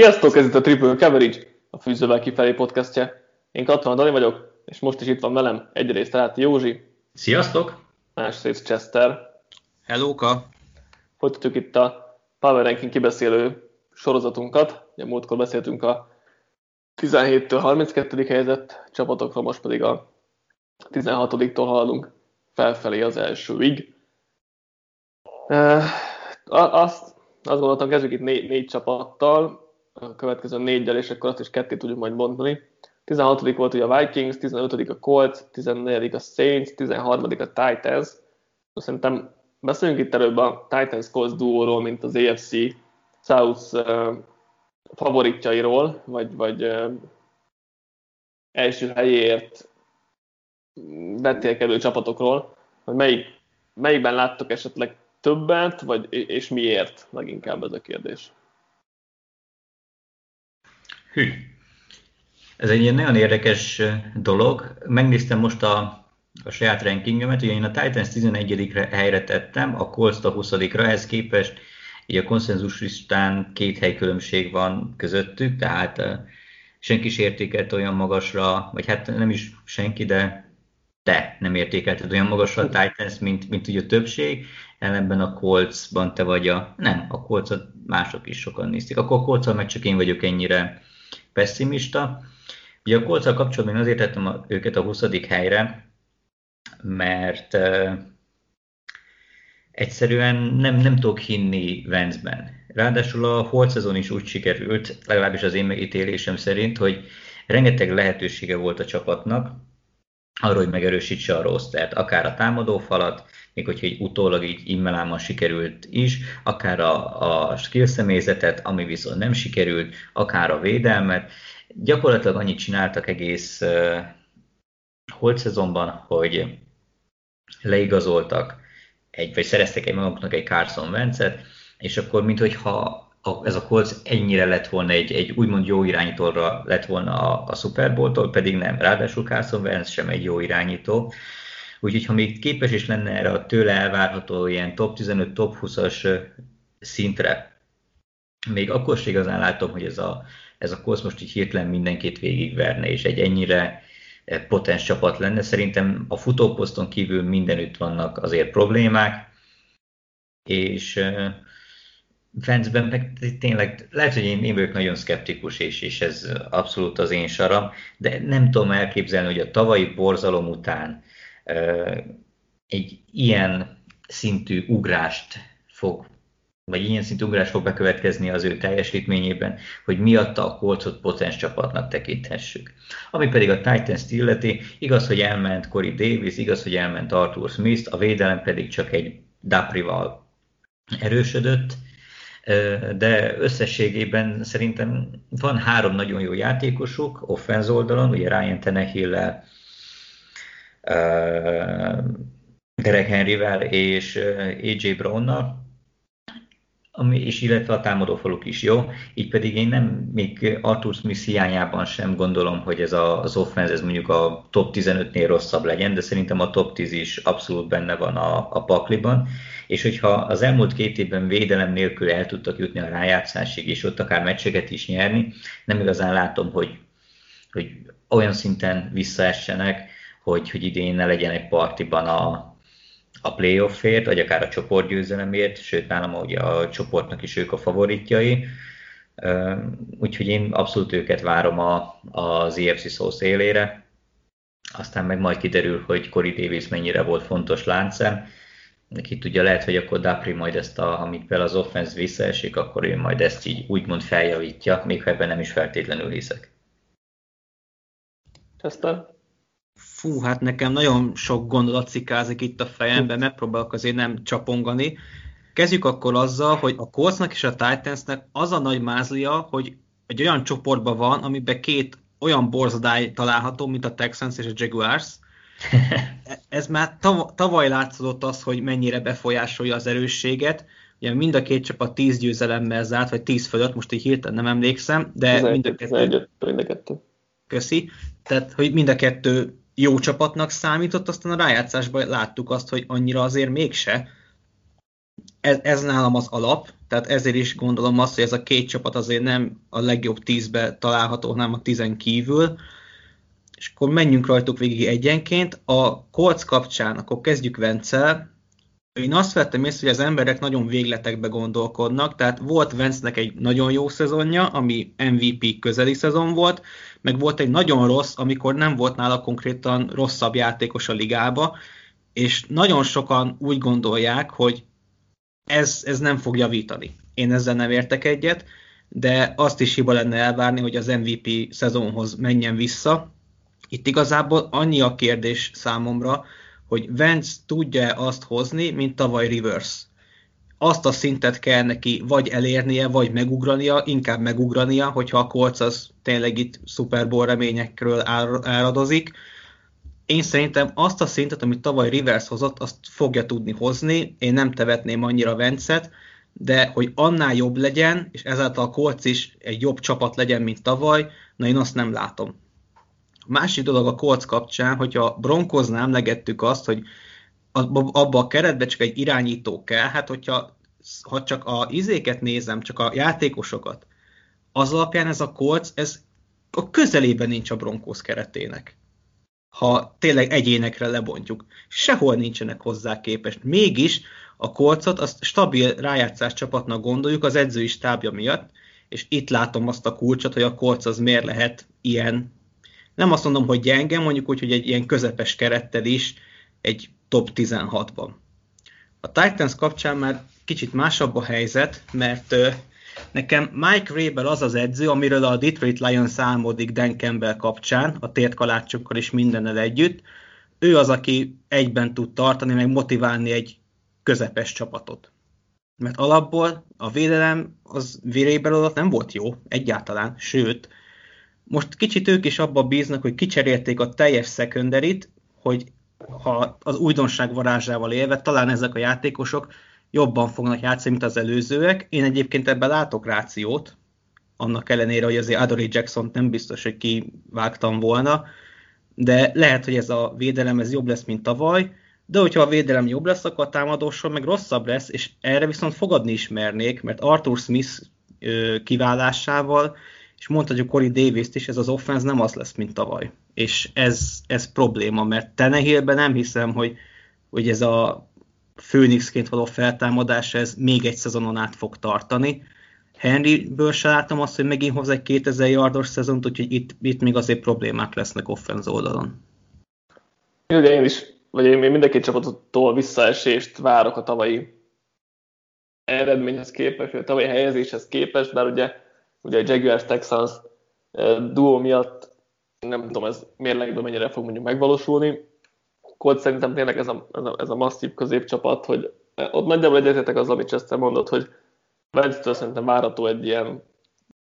Sziasztok, ez itt a Triple Coverage, a Fűzővel kifelé podcastja. Én Katona Dani vagyok, és most is itt van velem egyrészt Ráti Józsi. Sziasztok! Másrészt Chester. Hellóka! Folytatjuk itt a Power Ranking kibeszélő sorozatunkat. Ugye múltkor beszéltünk a 17-től 32. helyzet csapatokról, most pedig a 16-tól haladunk felfelé az elsőig. Azt, azt gondoltam, kezdjük itt négy, négy csapattal, a következő négyel, és akkor azt is ketté tudjuk majd bontani. 16. volt ugye a Vikings, 15. a Colts, 14. a Saints, 13. a Titans. Szerintem beszéljünk itt előbb a Titans-Colts duóról, mint az AFC South favoritjairól, vagy, vagy első helyéért vetélkedő csapatokról, hogy melyik, melyikben láttok esetleg többet, vagy, és miért leginkább ez a kérdés. Hű. Ez egy ilyen nagyon érdekes dolog. Megnéztem most a, a saját rankingemet, ugye én a Titans 11. helyre tettem, a Colts a 20 ehhez képest így a konszenzus listán két hely különbség van közöttük, tehát senki is értékelt olyan magasra, vagy hát nem is senki, de te nem értékelted olyan magasra a Titans, mint, mint ugye a többség, ellenben a Coltsban te vagy a... Nem, a Coltsot mások is sokan nézték. Akkor a Coltsal meg csak én vagyok ennyire pessimista. Ugye a Coltsal kapcsolatban én azért tettem őket a 20. helyre, mert egyszerűen nem, nem tudok hinni Vance-ben. Ráadásul a holt szezon is úgy sikerült, legalábbis az én megítélésem szerint, hogy rengeteg lehetősége volt a csapatnak arra, hogy megerősítse a rostert, akár a támadófalat, még hogyha egy utólag így immelámmal sikerült is, akár a, a skill személyzetet, ami viszont nem sikerült, akár a védelmet. Gyakorlatilag annyit csináltak egész uh, holt szezonban, hogy leigazoltak, egy, vagy szereztek egy maguknak egy Carson Vencet, és akkor minthogyha a, ez a Colts ennyire lett volna egy, egy úgymond jó irányítóra lett volna a, a Super Bowl-tól, pedig nem. Ráadásul Carson Wentz sem egy jó irányító. Úgyhogy ha még képes is lenne erre a tőle elvárható ilyen top 15, top 20-as szintre, még akkor sem igazán látom, hogy ez a, ez a Colts most így hirtelen mindenkit végigverne, és egy ennyire potens csapat lenne. Szerintem a futóposzton kívül mindenütt vannak azért problémák, és Fencben meg tényleg, lehet, hogy én, én vagyok nagyon szkeptikus, és, és ez abszolút az én saram, de nem tudom elképzelni, hogy a tavalyi borzalom után egy ilyen szintű ugrást fog, vagy ilyen szintű ugrás fog bekövetkezni az ő teljesítményében, hogy miatta a kolcot potens csapatnak tekinthessük. Ami pedig a Titans illeti, igaz, hogy elment Corey Davis, igaz, hogy elment Arthur Smith, a védelem pedig csak egy Daprival erősödött, de összességében szerintem van három nagyon jó játékosuk offenz oldalon, ugye Ryan Tenehill-lel, Derek Henryvel és AJ Brownnal, ami, és illetve a támadófaluk is jó, így pedig én nem még Arthur Smith hiányában sem gondolom, hogy ez a, az offense ez mondjuk a top 15-nél rosszabb legyen, de szerintem a top 10 is abszolút benne van a, a pakliban, és hogyha az elmúlt két évben védelem nélkül el tudtak jutni a rájátszásig, és ott akár meccseket is nyerni, nem igazán látom, hogy, hogy olyan szinten visszaessenek, hogy, hogy idén ne legyen egy partiban a, a playoffért, vagy akár a csoportgyőzelemért, sőt nálam ugye a csoportnak is ők a favoritjai. Úgyhogy én abszolút őket várom a, az EFC szó szélére. Aztán meg majd kiderül, hogy Corey Davis mennyire volt fontos láncem. Ki tudja, lehet, hogy akkor Dapri majd ezt, a, amit fel az offense visszaesik, akkor ő majd ezt így úgymond feljavítja, még ha ebben nem is feltétlenül hiszek. Aztán Fú, hát nekem nagyon sok gondolat cikázik itt a fejemben, megpróbálok azért nem csapongani. Kezdjük akkor azzal, hogy a Coltsnak és a Titansnek az a nagy mázlia, hogy egy olyan csoportban van, amiben két olyan borzadály található, mint a Texans és a Jaguars. Ez már tav- tavaly látszódott az, hogy mennyire befolyásolja az erősséget. Ugye mind a két csapat 10 győzelemmel zárt, vagy 10 fölött, most így hirtelen nem emlékszem, de 11, mind a kettő... 11, mind a kettő. Köszi. Tehát, hogy mind a kettő jó csapatnak számított, aztán a rájátszásban láttuk azt, hogy annyira azért mégse. ez, ez nálam az alap, tehát ezért is gondolom azt, hogy ez a két csapat azért nem a legjobb tízbe található, hanem a tizen kívül, és akkor menjünk rajtuk végig egyenként. A Colts kapcsán, akkor kezdjük Vencel. Én azt vettem észre, hogy az emberek nagyon végletekbe gondolkodnak, tehát volt Vencnek egy nagyon jó szezonja, ami MVP közeli szezon volt, meg volt egy nagyon rossz, amikor nem volt nála konkrétan rosszabb játékos a ligába, és nagyon sokan úgy gondolják, hogy ez, ez nem fog javítani. Én ezzel nem értek egyet, de azt is hiba lenne elvárni, hogy az MVP szezonhoz menjen vissza. Itt igazából annyi a kérdés számomra, hogy Vance tudja azt hozni, mint tavaly Rivers. Azt a szintet kell neki vagy elérnie, vagy megugrania, inkább megugrania, hogyha a Colts az tényleg itt Super Bowl reményekről áradozik, én szerintem azt a szintet, amit tavaly Rivers hozott, azt fogja tudni hozni. Én nem tevetném annyira Vencet, de hogy annál jobb legyen, és ezáltal a Colts is egy jobb csapat legyen, mint tavaly, na én azt nem látom. Másik dolog a Colts kapcsán, hogyha Broncoznál emlegettük azt, hogy abba a keretbe csak egy irányító kell, hát hogyha ha csak a izéket nézem, csak a játékosokat, az alapján ez a Colts, ez a közelében nincs a Broncos keretének ha tényleg egyénekre lebontjuk. Sehol nincsenek hozzá képest. Mégis a kolcot azt stabil rájátszás csapatnak gondoljuk az edzői stábja miatt, és itt látom azt a kulcsot, hogy a kolc az miért lehet ilyen, nem azt mondom, hogy gyenge, mondjuk úgy, hogy egy ilyen közepes kerettel is egy top 16-ban. A Titans kapcsán már kicsit másabb a helyzet, mert Nekem Mike Rabel az az edző, amiről a Detroit Lions álmodik Dan Campbell kapcsán, a tértkalácsokkal és mindennel együtt. Ő az, aki egyben tud tartani, meg motiválni egy közepes csapatot. Mert alapból a védelem az Rabel alatt nem volt jó, egyáltalán, sőt, most kicsit ők is abba bíznak, hogy kicserélték a teljes szekunderit, hogy ha az újdonság varázsával élve, talán ezek a játékosok jobban fognak játszani, mint az előzőek. Én egyébként ebben látok rációt, annak ellenére, hogy azért Adoree Jackson nem biztos, hogy kivágtam volna, de lehet, hogy ez a védelem ez jobb lesz, mint tavaly, de hogyha a védelem jobb lesz, akkor a támadósor meg rosszabb lesz, és erre viszont fogadni ismernék, mert Arthur Smith kiválásával, és mondhatjuk Corey davis is, ez az offense nem az lesz, mint tavaly. És ez, ez probléma, mert Tenehillben nem hiszem, hogy, hogy ez a Főnixként való feltámadás ez még egy szezonon át fog tartani. Henryből se látom azt, hogy megint hoz egy 2000 yardos szezont, úgyhogy itt, itt még azért problémák lesznek offenz oldalon. Ugye én is, vagy én mindenki csapattól visszaesést várok a tavalyi eredményhez képest, vagy a tavalyi helyezéshez képest, bár ugye, ugye a Jaguars Texans duo miatt nem tudom, ez mérlegben mennyire fog mondjuk megvalósulni, Colt szerintem tényleg ez a, ez a, ez a masszív középcsapat, hogy ott nagyjából egyetetek az, amit Chester mondott, hogy Vence-től szerintem várható egy ilyen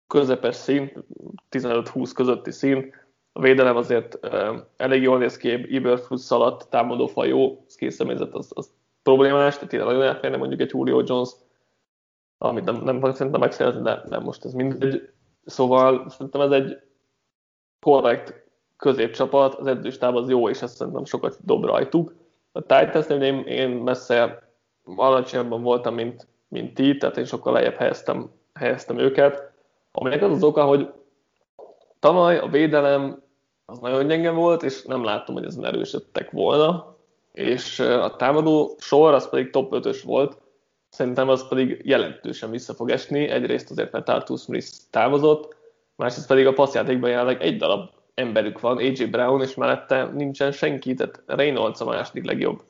közepes szín, 15-20 közötti szín. A védelem azért elég jól néz ki, Iberfluss alatt támadó faj jó, készszemélyzet az, az problémás, tehát ilyen nagyon elférne mondjuk egy Julio Jones, amit nem, nem szerintem megszerezni, de, de most ez mindegy. Szóval szerintem ez egy korrekt középcsapat, az edzőstáb az jó, és ezt szerintem sokat dob rajtuk. A titans én, én messze alacsonyabban voltam, mint, mint ti, tehát én sokkal lejjebb helyeztem, helyeztem őket, aminek az az oka, hogy tavaly a védelem az nagyon gyenge volt, és nem láttam, hogy ezen erősödtek volna, és a támadó sor az pedig top 5-ös volt, szerintem az pedig jelentősen vissza fog esni, egyrészt azért, mert Arthur Smith távozott, másrészt pedig a passzjátékban jelenleg egy darab emberük van, AJ Brown, és mellette nincsen senki, tehát Reynolds a második legjobb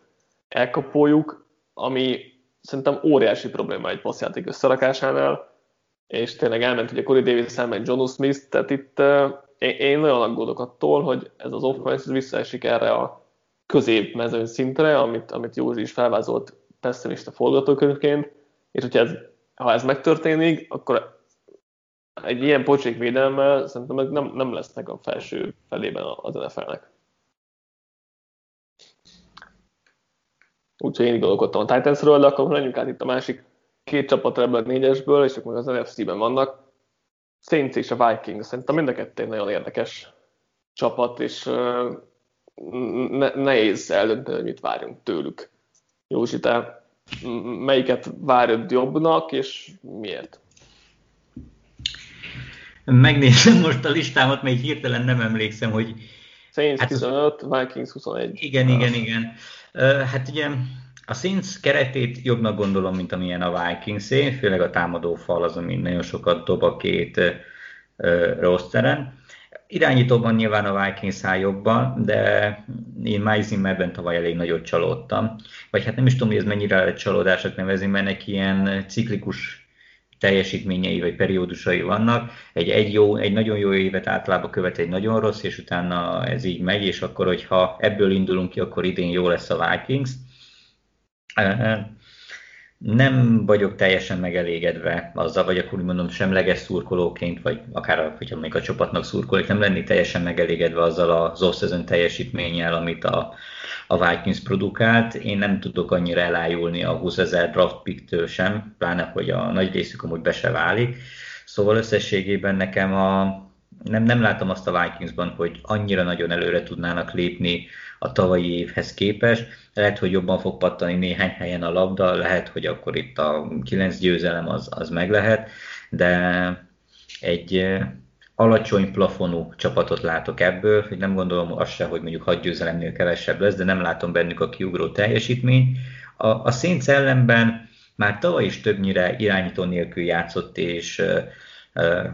elkapójuk, ami szerintem óriási probléma egy passzjáték összerakásánál, és tényleg elment ugye Corey Davis meg John Smith, tehát itt uh, én nagyon aggódok attól, hogy ez az offense visszaesik erre a középmezőny szintre, amit, amit Józsi is felvázolt pessimista forgatókönyvként, és hogyha ez, ha ez megtörténik, akkor egy ilyen pocsék védelemmel szerintem nem, nem lesznek a felső felében az NFL-nek. Úgyhogy én gondolkodtam a Titansről, de akkor menjünk át itt a másik két csapatra ebből a négyesből, és akkor az NFC-ben vannak. Saints és a Vikings. Szerintem mind a kettő nagyon érdekes csapat, és ne, nehéz eldönteni, hogy mit várjunk tőlük. Józsi, te melyiket várod jobbnak, és miért? Megnézem most a listámat, még hirtelen nem emlékszem, hogy... Saints hát 15, Vikings 21. Igen, igen, igen. Hát ugye a Saints keretét jobbnak gondolom, mint amilyen a vikings főleg a támadó fal az, ami nagyon sokat dob a két rosteren. Irányítóban nyilván a Vikings áll jobban, de én Mike Zimmerben tavaly elég nagyot csalódtam. Vagy hát nem is tudom, hogy ez mennyire lehet csalódásnak nevezni, mert neki ilyen ciklikus teljesítményei vagy periódusai vannak. Egy, egy, jó, egy nagyon jó évet általában követ egy nagyon rossz, és utána ez így megy, és akkor, hogyha ebből indulunk ki, akkor idén jó lesz a Vikings nem vagyok teljesen megelégedve azzal, vagy akkor úgy mondom semleges szurkolóként, vagy akár hogyha még a csapatnak szurkolik, nem lenni teljesen megelégedve azzal az off teljesítménnyel, amit a, a Vikings produkált. Én nem tudok annyira elájulni a 20 ezer draft picktől sem, pláne, hogy a nagy részük amúgy be se válik. Szóval összességében nekem a, nem, nem látom azt a Vikingsban, hogy annyira nagyon előre tudnának lépni a tavalyi évhez képest. Lehet, hogy jobban fog pattani néhány helyen a labda, lehet, hogy akkor itt a kilenc győzelem az, az meg lehet, de egy alacsony plafonú csapatot látok ebből, hogy nem gondolom azt se, hogy mondjuk 6 győzelemnél kevesebb lesz, de nem látom bennük a kiugró teljesítményt. A, a Saints ellenben már tavaly is többnyire irányító nélkül játszott, és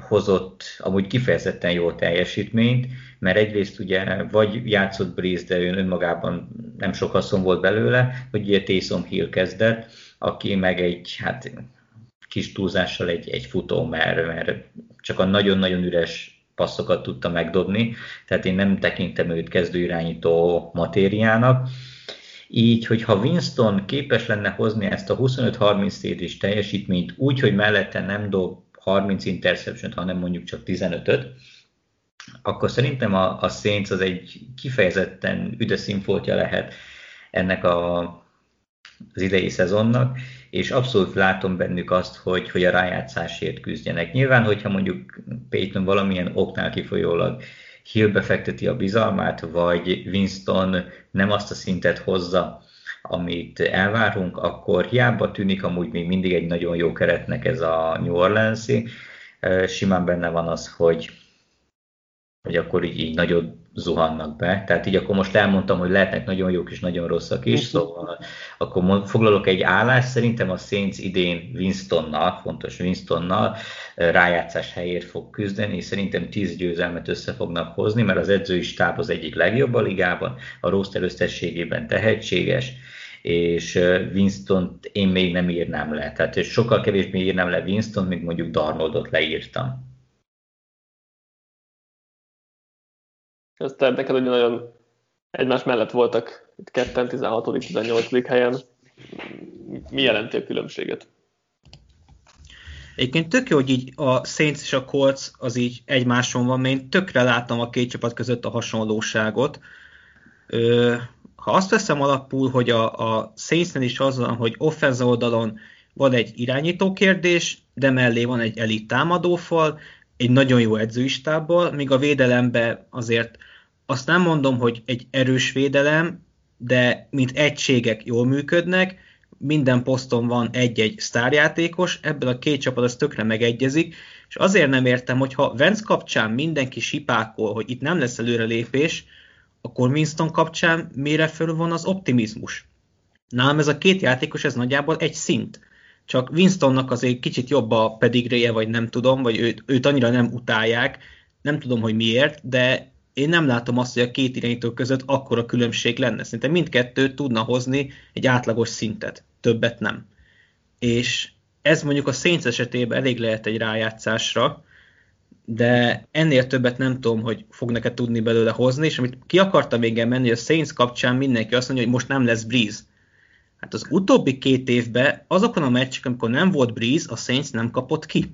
hozott amúgy kifejezetten jó teljesítményt, mert egyrészt ugye vagy játszott Breeze, de ő önmagában nem sok haszon volt belőle, vagy ugye Taysom Hill kezdett, aki meg egy hát kis túlzással egy, egy futó, mert, mert csak a nagyon-nagyon üres passzokat tudta megdobni, tehát én nem tekintem őt kezdőirányító matériának. Így, hogyha Winston képes lenne hozni ezt a 25-30 széris teljesítményt úgy, hogy mellette nem dob 30 interception hanem mondjuk csak 15-öt, akkor szerintem a, a Saints az egy kifejezetten üdes színfoltja lehet ennek a, az idei szezonnak, és abszolút látom bennük azt, hogy, hogy a rájátszásért küzdjenek. Nyilván, hogyha mondjuk Peyton valamilyen oknál kifolyólag Hillbe fekteti a bizalmát, vagy Winston nem azt a szintet hozza, amit elvárunk, akkor hiába tűnik amúgy még mindig egy nagyon jó keretnek ez a New Orleans-i. Simán benne van az, hogy, hogy akkor így, így nagyot zuhannak be. Tehát így akkor most elmondtam, hogy lehetnek nagyon jók és nagyon rosszak is, szóval akkor foglalok egy állást, szerintem a Saints idén Winstonnal, fontos Winstonnal rájátszás helyért fog küzdeni, és szerintem 10 győzelmet össze fognak hozni, mert az edzői stáb az egyik legjobb a ligában, a roster összességében tehetséges, és Winston én még nem írnám le. Tehát sokkal kevésbé írnám le Winston, mint mondjuk Darnoldot leírtam. Ez tehát neked ugye nagyon egymás mellett voltak itt ketten, 16 18 helyen. Mi jelenti a különbséget? Egyébként tök jó, hogy így a Saints és a Colts az így egymáson van, mert én tökre láttam a két csapat között a hasonlóságot. Ö, ha azt veszem alapul, hogy a, a Saintsnél is az van, hogy offense oldalon van egy irányító kérdés, de mellé van egy elit támadófal, egy nagyon jó edzőistából, míg a védelembe azért azt nem mondom, hogy egy erős védelem, de mint egységek jól működnek, minden poszton van egy-egy sztárjátékos, ebből a két csapat az tökre megegyezik, és azért nem értem, hogy ha Vence kapcsán mindenki sipákol, hogy itt nem lesz előrelépés, akkor Winston kapcsán mire föl van az optimizmus? Nálam ez a két játékos, ez nagyjából egy szint. Csak Winstonnak azért kicsit jobb a pedigréje, vagy nem tudom, vagy őt, őt annyira nem utálják, nem tudom, hogy miért, de én nem látom azt, hogy a két irányító között akkora különbség lenne. Szerintem mindkettő tudna hozni egy átlagos szintet, többet nem. És ez mondjuk a Saints esetében elég lehet egy rájátszásra, de ennél többet nem tudom, hogy fognak-e tudni belőle hozni, és amit ki akartam még menni, a Saints kapcsán mindenki azt mondja, hogy most nem lesz Breeze. Hát az utóbbi két évben azokon a meccsek, amikor nem volt Breeze, a Saints nem kapott ki.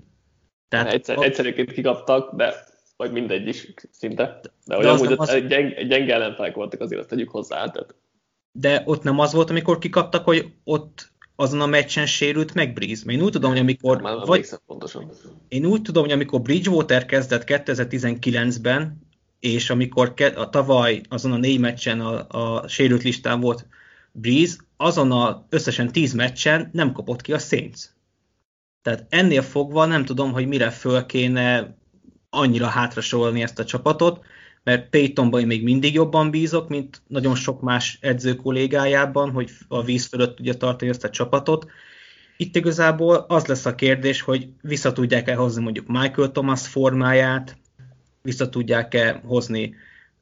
Tehát Egyszer, a... Egyszerűként kikaptak, de vagy mindegy is szinte. De, de amúgy az... gyeng, gyenge ellenfelek voltak azért, azt tegyük hozzá. Tehát. De ott nem az volt, amikor kikaptak, hogy ott azon a meccsen sérült meg Breeze. Én úgy tudom, hogy amikor... Már vagy, pontosan. Én úgy tudom, hogy amikor Bridgewater kezdett 2019-ben, és amikor ke, a tavaly azon a négy meccsen a, a sérült listán volt Breeze azon a összesen 10 meccsen nem kapott ki a Saints. Tehát ennél fogva nem tudom, hogy mire föl kéne annyira hátra sorolni ezt a csapatot, mert Paytonban én még mindig jobban bízok, mint nagyon sok más edző kollégájában, hogy a víz fölött tudja tartani ezt a csapatot. Itt igazából az lesz a kérdés, hogy vissza tudják-e hozni mondjuk Michael Thomas formáját, vissza tudják-e hozni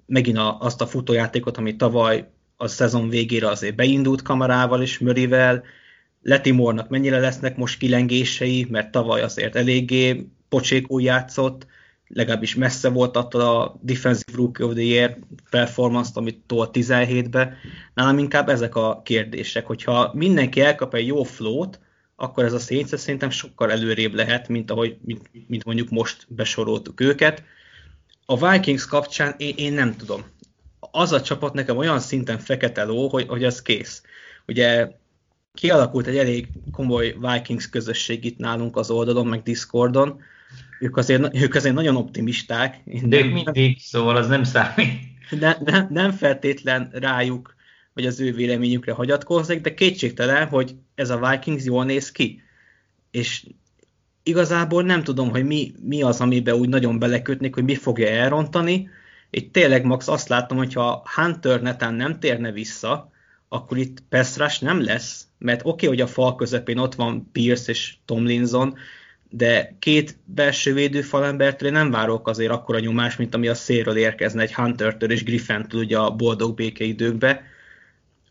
megint a, azt a futójátékot, ami tavaly a szezon végére azért beindult kamarával és Mörivel, Letimornak mennyire lesznek most kilengései, mert tavaly azért eléggé pocsékul játszott, legalábbis messze volt attól a Defensive Rookie of the Year performance-t, amit tolt 17-be. Nálam inkább ezek a kérdések, hogyha mindenki elkap egy jó flót, akkor ez a Saints szerintem sokkal előrébb lehet, mint, ahogy, mint, mint mondjuk most besoroltuk őket. A Vikings kapcsán én, én nem tudom. Az a csapat nekem olyan szinten fekete ló, hogy, hogy az kész. Ugye kialakult egy elég komoly Vikings közösség itt nálunk az oldalon, meg Discordon, ők azért, ők azért nagyon optimisták. De ők mindig, szóval az nem számít. Ne, ne, nem feltétlen rájuk, vagy az ő véleményükre hagyatkoznék, de kétségtelen, hogy ez a Vikings jól néz ki. És igazából nem tudom, hogy mi, mi az, amiben úgy nagyon belekötnék, hogy mi fogja elrontani. Itt tényleg max azt látom, hogyha Hunter netán nem térne vissza, akkor itt pass nem lesz, mert oké, okay, hogy a fal közepén ott van Pierce és Tomlinson, de két belső védő falembertől nem várok azért akkora nyomás, mint ami a szélről érkezne egy Hunter-től és Griffentől ugye a boldog békeidőkbe.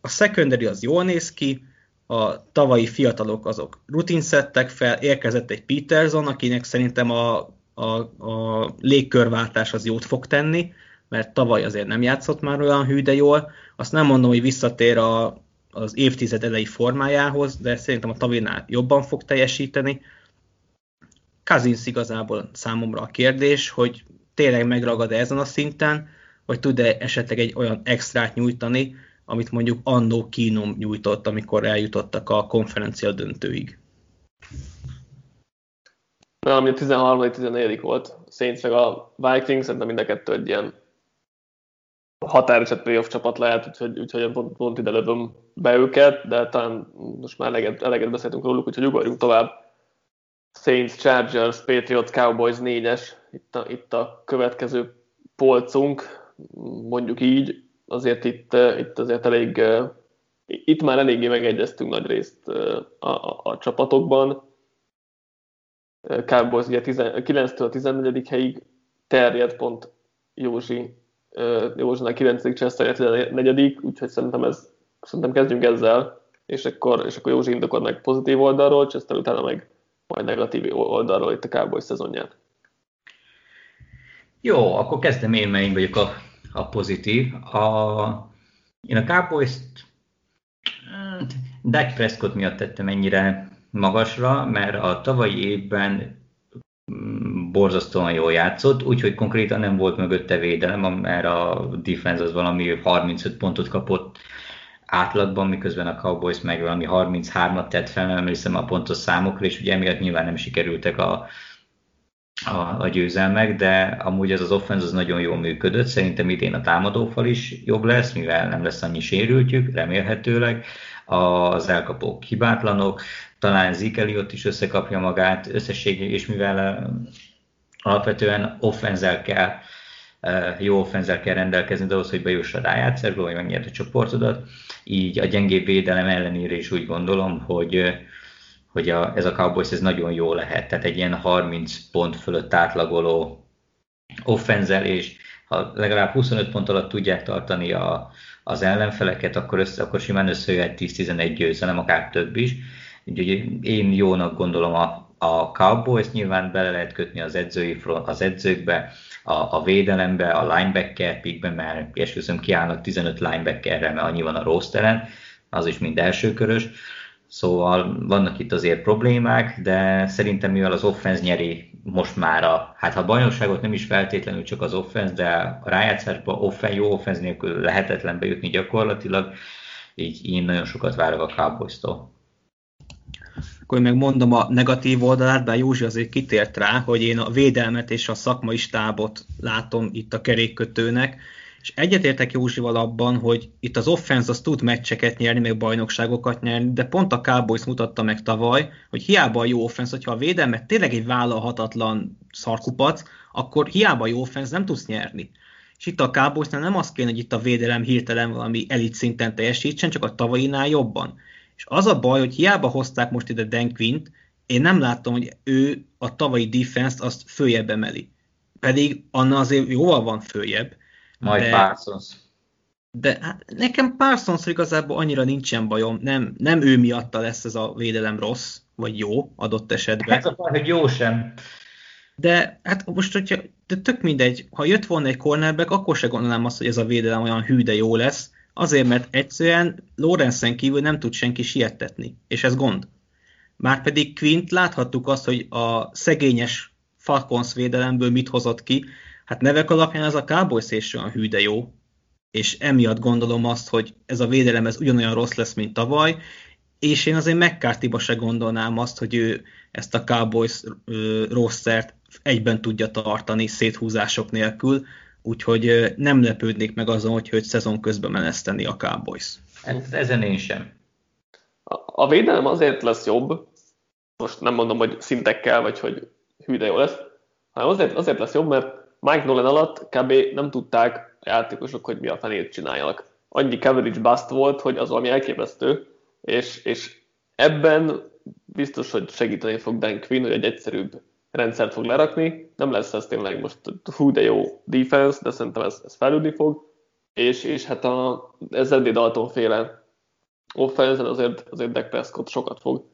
A secondary az jól néz ki, a tavalyi fiatalok azok rutin szedtek fel, érkezett egy Peterson, akinek szerintem a, a, a légkörváltás az jót fog tenni, mert tavaly azért nem játszott már olyan hű, de jól. Azt nem mondom, hogy visszatér a, az évtized elejé formájához, de szerintem a tavinál jobban fog teljesíteni. Kazinsz igazából számomra a kérdés, hogy tényleg megragad -e ezen a szinten, vagy tud-e esetleg egy olyan extrát nyújtani, amit mondjuk annó kínom nyújtott, amikor eljutottak a konferencia döntőig. Na, ami a 13-14 volt, Saints meg a Vikings, szerintem mind a kettő egy ilyen határeset playoff csapat lehet, úgyhogy, úgyhogy pont, pont ide lövöm be őket, de talán most már eleget, eleget beszéltünk róluk, úgyhogy ugorjunk tovább. Saints, Chargers, Patriots, Cowboys 4-es, itt a, itt a következő polcunk, mondjuk így, azért itt, itt azért elég, itt már eléggé megegyeztünk nagy részt a, a, a csapatokban. Cowboys ugye 9-től 14. helyig terjed pont Józsi Józsánál 9. Chester 14. úgyhogy szerintem, ez, szerintem kezdjünk ezzel, és akkor, és akkor Józsi indokol meg pozitív oldalról, Chester utána meg majd negatív oldalról itt a Cowboys szezonját. Jó, akkor kezdem én, mert én vagyok a, a pozitív. A, én a Cowboys-t hát, Dak Prescott miatt tettem ennyire magasra, mert a tavalyi évben borzasztóan jól játszott, úgyhogy konkrétan nem volt mögötte védelem, mert a defense az valami 35 pontot kapott átlagban, miközben a Cowboys meg valami 33-at tett fel, nem emlékszem a pontos számokra, és ugye emiatt nyilván nem sikerültek a, a, a győzelmek, de amúgy ez az offense az nagyon jól működött, szerintem idén a támadófal is jobb lesz, mivel nem lesz annyi sérültjük, remélhetőleg, az elkapók hibátlanok, talán Zeke Elliott is összekapja magát összességében, és mivel alapvetően offenzel kell, jó offenzel kell rendelkezni, de ahhoz, hogy bejuss a rájátszásba, vagy megnyert a csoportodat, így a gyengébb védelem ellenére is úgy gondolom, hogy, hogy a, ez a Cowboys ez nagyon jó lehet. Tehát egy ilyen 30 pont fölött átlagoló offenzel, és ha legalább 25 pont alatt tudják tartani a, az ellenfeleket, akkor, össze, akkor simán összejöhet 10-11 győzelem, akár több is. Úgyhogy én jónak gondolom a, a Cowboys, nyilván bele lehet kötni az edzői az edzőkbe, a, a védelembe, a linebacker pickbe, mert esküszöm kiállnak 15 linebackerre, mert annyi van a rosteren, az is mind elsőkörös. Szóval vannak itt azért problémák, de szerintem mivel az offense nyeri most már a, hát ha bajnokságot nem is feltétlenül csak az offense, de a rájátszásban offense, jó offense nélkül lehetetlen bejutni gyakorlatilag, így én nagyon sokat várok a Cowboys-tól akkor meg mondom a negatív oldalát, bár Józsi azért kitért rá, hogy én a védelmet és a szakmai stábot látom itt a kerékkötőnek, És egyetértek Józsival abban, hogy itt az offense az tud meccseket nyerni, meg bajnokságokat nyerni, de pont a Cowboys mutatta meg tavaly, hogy hiába a jó offense, hogyha a védelmet tényleg egy vállalhatatlan szarkupac, akkor hiába jó offense nem tudsz nyerni. És itt a Cowboysnál nem az kéne, hogy itt a védelem hirtelen valami elit szinten teljesítsen, csak a tavainál jobban. És az a baj, hogy hiába hozták most ide Dan Quint, én nem láttam, hogy ő a tavalyi defense-t azt följebb emeli. Pedig annál azért jóval van följebb. Majd de, Parsons. De hát nekem parsons igazából annyira nincsen bajom. Nem, nem ő miatta lesz ez a védelem rossz, vagy jó adott esetben. Ez a baj, hogy jó sem. De hát most, hogyha, de tök mindegy, ha jött volna egy cornerback, akkor se gondolnám azt, hogy ez a védelem olyan hű, de jó lesz. Azért, mert egyszerűen Lorenzen kívül nem tud senki siettetni, és ez gond. Márpedig Quint láthattuk azt, hogy a szegényes Falcons védelemből mit hozott ki. Hát nevek alapján ez a Cowboys és olyan hű, de jó. És emiatt gondolom azt, hogy ez a védelem ez ugyanolyan rossz lesz, mint tavaly, és én azért mccarthy se gondolnám azt, hogy ő ezt a Cowboys rosszert egyben tudja tartani széthúzások nélkül, úgyhogy nem lepődnék meg azon, hogy őt szezon közben meneszteni a Cowboys. Hát ezen én sem. A, a védelem azért lesz jobb, most nem mondom, hogy szintekkel, vagy hogy hű de jó lesz, hanem azért, azért lesz jobb, mert Mike Nolan alatt kb. nem tudták a játékosok, hogy mi a fenét csináljanak. Annyi coverage bust volt, hogy az valami elképesztő, és, és ebben biztos, hogy segíteni fog Dan Quinn, hogy egy egyszerűbb rendszert fog lerakni. Nem lesz ez tényleg most hú de jó defense, de szerintem ez, ez fejlődni fog. És, és hát a, ez Eddie Dalton féle offense azért, azért Dak Prescott sokat fog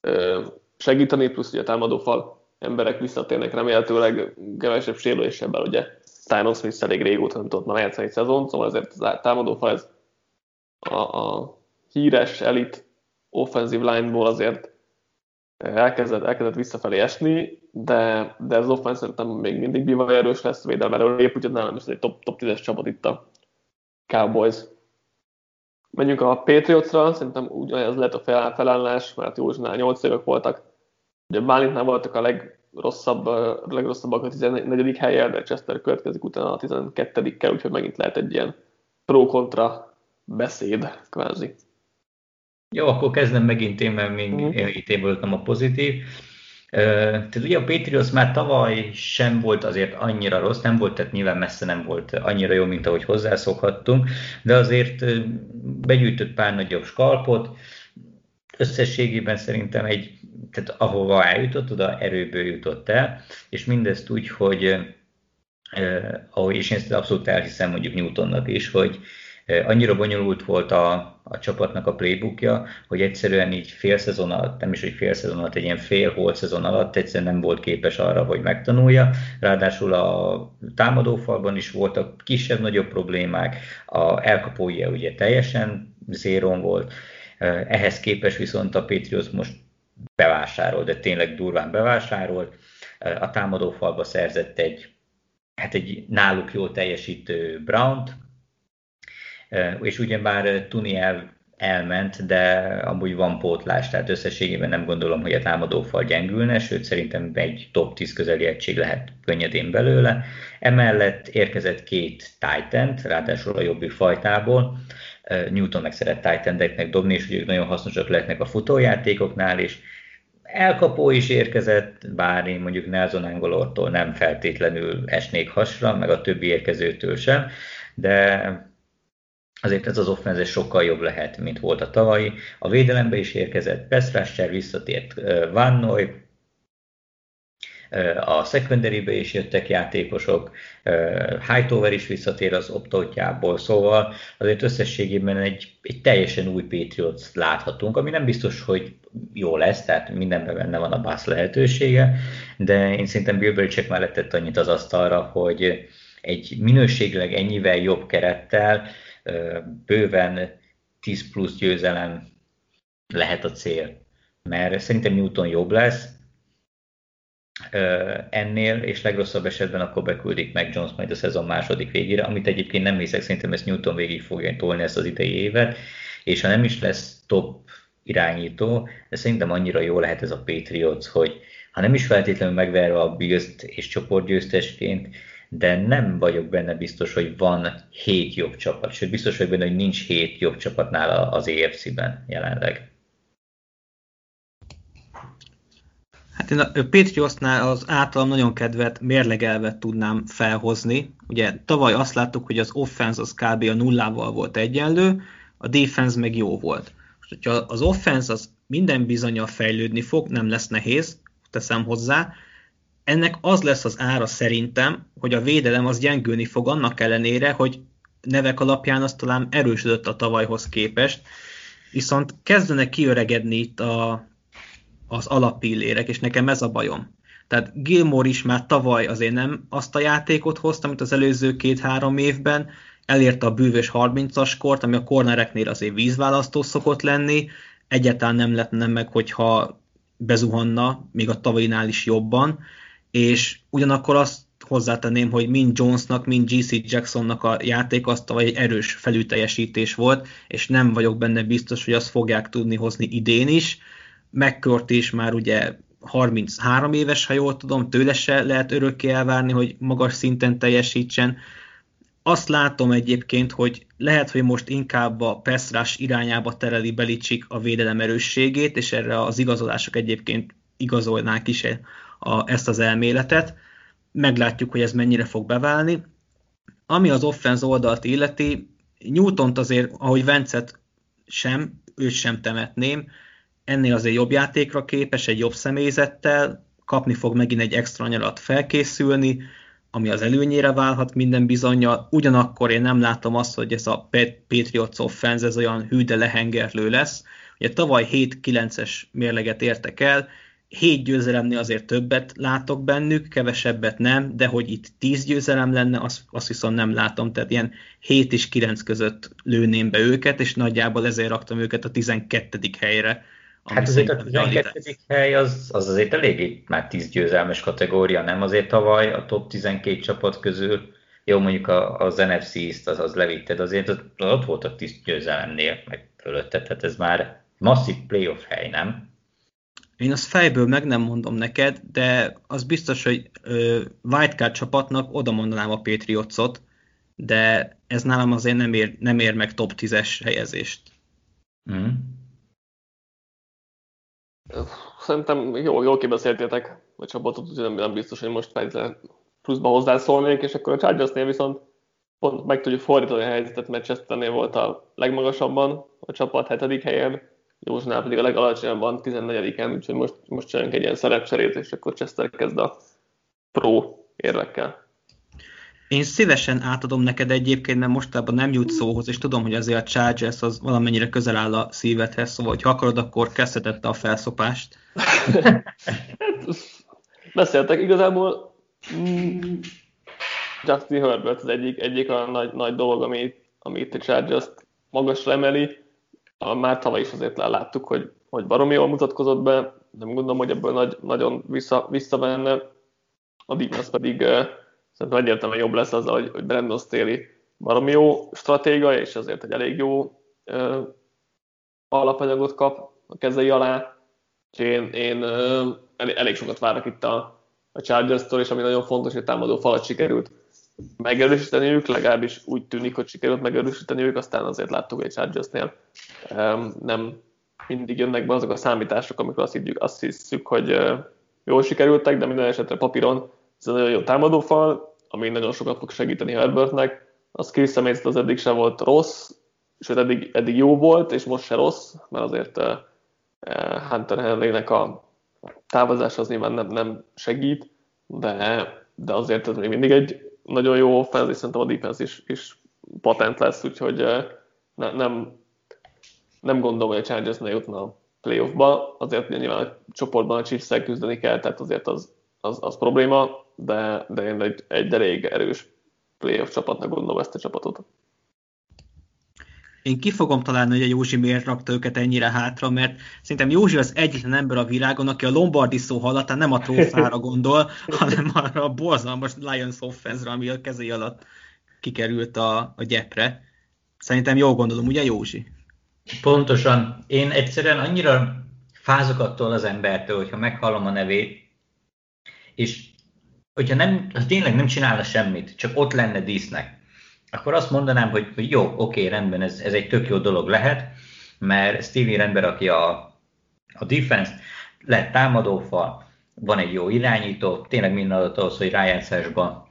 ö, segíteni, plusz ugye a támadófal emberek visszatérnek remélhetőleg kevesebb sérülésebbel, ugye Tyron Smith elég régóta nem tudott már játszani egy szezon, szóval ezért a támadófal ez a, a híres elit offensive line-ból azért elkezdett, elkezdett visszafelé esni, de, de az offense szerintem még mindig bivaj erős lesz védelmeről épp, úgyhogy nálam is egy top, top 10-es csapat itt a Cowboys. Menjünk a Patriotsra, szerintem ugyanez lehet a felállás, mert Józsnál 8 évek voltak. Ugye Bálintnál voltak a legrosszabb, a legrosszabbak a 14. helyen, de Chester következik utána a 12-kel, úgyhogy megint lehet egy ilyen pro-kontra beszéd, kvázi. Jó, akkor kezdem megint én, mert még itt én voltam a pozitív. Tehát ugye a Patriots már tavaly sem volt azért annyira rossz, nem volt, tehát nyilván messze nem volt annyira jó, mint ahogy hozzászokhattunk, de azért begyűjtött pár nagyobb skalpot, összességében szerintem egy, tehát ahova eljutott, oda erőből jutott el, és mindezt úgy, hogy eh, ahogy és én ezt abszolút elhiszem mondjuk Newtonnak is, hogy Annyira bonyolult volt a, a csapatnak a playbookja, hogy egyszerűen így fél szezon alatt, nem is egy fél szezon alatt, egy ilyen fél holt szezon alatt egyszerűen nem volt képes arra, hogy megtanulja. Ráadásul a támadófalban is voltak kisebb-nagyobb problémák, a elkapója ugye teljesen zéron volt, ehhez képest viszont a Patriots most bevásárolt, de tényleg durván bevásárolt. A támadófalba szerzett egy, hát egy náluk jól teljesítő Brown-t, és ugyebár Tuni el, elment, de amúgy van pótlás, tehát összességében nem gondolom, hogy a támadófal gyengülne, sőt szerintem egy top 10 közeli egység lehet könnyedén belőle. Emellett érkezett két titan ráadásul a jobbik fajtából, Newton meg szeret titan dobni, és ők nagyon hasznosak lehetnek a futójátékoknál, és elkapó is érkezett, bár én mondjuk Nelson Angolortól nem feltétlenül esnék hasra, meg a többi érkezőtől sem, de azért ez az offense sokkal jobb lehet, mint volt a tavalyi. A védelembe is érkezett Pestrasser, visszatért Van Noy, a secondary is jöttek játékosok, Hightower is visszatér az optotjából, szóval azért összességében egy, egy teljesen új Patriots láthatunk, ami nem biztos, hogy jó lesz, tehát mindenben benne van a bász lehetősége, de én szerintem Bill Belichick mellett tett annyit az asztalra, hogy egy minőségileg ennyivel jobb kerettel bőven 10 plusz győzelem lehet a cél. Mert szerintem Newton jobb lesz ennél, és legrosszabb esetben akkor beküldik meg Jones majd a szezon második végére, amit egyébként nem hiszek, szerintem ezt Newton végig fogja tolni ezt az idei évet, és ha nem is lesz top irányító, de szerintem annyira jó lehet ez a Patriots, hogy ha nem is feltétlenül megverve a bills és csoportgyőztesként, de nem vagyok benne biztos, hogy van hét jobb csapat, sőt biztos vagyok benne, hogy nincs hét jobb csapat nála az EFC-ben jelenleg. Hát én a Patriotsnál az általam nagyon kedvet mérlegelvet tudnám felhozni. Ugye tavaly azt láttuk, hogy az offense az kb. a nullával volt egyenlő, a defense meg jó volt. Most, hogyha az offense az minden bizonyal fejlődni fog, nem lesz nehéz, teszem hozzá, ennek az lesz az ára szerintem, hogy a védelem az gyengülni fog annak ellenére, hogy nevek alapján az talán erősödött a tavalyhoz képest, viszont kezdenek kiöregedni itt a, az alappillérek, és nekem ez a bajom. Tehát Gilmore is már tavaly azért nem azt a játékot hozta, mint az előző két-három évben, elérte a bűvös 30-as kort, ami a cornereknél azért vízválasztó szokott lenni, egyáltalán nem lehetne meg, hogyha bezuhanna, még a tavalyinál is jobban, és ugyanakkor azt hozzátenném, hogy mind Jonesnak, mind GC Jacksonnak a játék az tavaly egy erős felülteljesítés volt, és nem vagyok benne biztos, hogy azt fogják tudni hozni idén is. McCourt is már ugye 33 éves, ha jól tudom, tőle se lehet örökké elvárni, hogy magas szinten teljesítsen. Azt látom egyébként, hogy lehet, hogy most inkább a Pestrás irányába tereli Belicsik a védelem erősségét, és erre az igazolások egyébként igazolnák is a, ezt az elméletet. Meglátjuk, hogy ez mennyire fog beválni. Ami az offense oldalt illeti, newton azért, ahogy Vencet sem, őt sem temetném, ennél azért jobb játékra képes, egy jobb személyzettel, kapni fog megint egy extra nyarat felkészülni, ami az előnyére válhat minden bizonyja. Ugyanakkor én nem látom azt, hogy ez a Patriots offense ez olyan hű, de lehengerlő lesz. Ugye tavaly 7-9-es mérleget értek el, hét győzelemnél azért többet látok bennük, kevesebbet nem, de hogy itt tíz győzelem lenne, azt, azt viszont nem látom, tehát ilyen 7 és 9 között lőném be őket, és nagyjából ezért raktam őket a 12. helyre. Hát azért a 12. hely az, az azért eléggé már 10 győzelmes kategória, nem azért tavaly a top 12 csapat közül, jó mondjuk az NFC East az, az levitted, azért az, ott volt a 10 győzelemnél, meg fölötted, tehát ez már masszív playoff hely, nem? Én azt fejből meg nem mondom neked, de az biztos, hogy ö, wildcard csapatnak oda mondanám a Patriotsot, de ez nálam azért nem ér, nem ér meg top 10-es helyezést. Mm. Szerintem jó, jól kibeszéltétek a csapatot, úgyhogy nem, nem biztos, hogy most pluszba hozzászólnék, és akkor a Chargersnél viszont pont meg tudjuk fordítani a helyzetet, mert Chesternél volt a legmagasabban a csapat hetedik helyen, Józsnál pedig a legalacsonyabban 14-en, úgyhogy most, most csinálunk egy ilyen szerepcserét, és akkor Chester kezd a pro érvekkel. Én szívesen átadom neked egyébként, mert mostában nem jut szóhoz, és tudom, hogy azért a Chargers az valamennyire közel áll a szívedhez, szóval, ha akarod, akkor kezdhetette a felszopást. Beszéltek igazából mm, Justin Herbert az egyik, egyik a nagy, nagy dolog, ami, ami itt a Chargers magasra emeli már tavaly is azért láttuk, hogy, hogy baromi jól mutatkozott be, nem gondolom, hogy ebből nagy, nagyon vissza, visszavenne. A Dignas pedig uh, szerintem egyértelműen jobb lesz azzal, hogy, hogy Brandon Staley baromi jó stratéga, és azért egy elég jó uh, alapanyagot kap a kezei alá. Úgyhogy én, én uh, elég, elég sokat várok itt a, a Chargers-től, és ami nagyon fontos, hogy támadó falat sikerült megerősíteniük, legalábbis úgy tűnik, hogy sikerült megerősíteniük, aztán azért láttuk egy Chargersnél nem mindig jönnek be azok a számítások, amikor azt, hiszük, azt hiszük, hogy jól sikerültek, de minden esetre papíron ez egy nagyon jó támadófal, ami nagyon sokat fog segíteni Herbertnek. A skill személyzet az eddig sem volt rossz, sőt eddig, eddig jó volt, és most se rossz, mert azért Hunter Henry-nek a távozás az nyilván nem, nem segít, de, de azért ez még mindig egy nagyon jó offense, és szerintem a defense is, is patent lesz, úgyhogy ne, nem, nem gondolom, hogy a Chargers ne jutna a playoffba, azért nyilván a csoportban a chiefs küzdeni kell, tehát azért az, az, az probléma, de, de én egy, egy elég erős playoff csapatnak gondolom ezt a csapatot. Én ki fogom találni, hogy a Józsi miért rakta őket ennyire hátra, mert szerintem Józsi az egyetlen ember a világon, aki a Lombardi szó hallatán nem a trófára gondol, hanem arra a borzalmas Lions offense ami a kezé alatt kikerült a, a gyepre. Szerintem jól gondolom, ugye Józsi? Pontosan. Én egyszerűen annyira fázok attól az embertől, hogyha meghallom a nevét, és hogyha nem, ha tényleg nem csinálna semmit, csak ott lenne dísznek, akkor azt mondanám, hogy, hogy jó, oké, rendben, ez, ez egy tök jó dolog lehet, mert Stevie rendben aki a, a defense lett támadófal, van egy jó irányító, tényleg minden adott ahhoz, hogy rájátszásba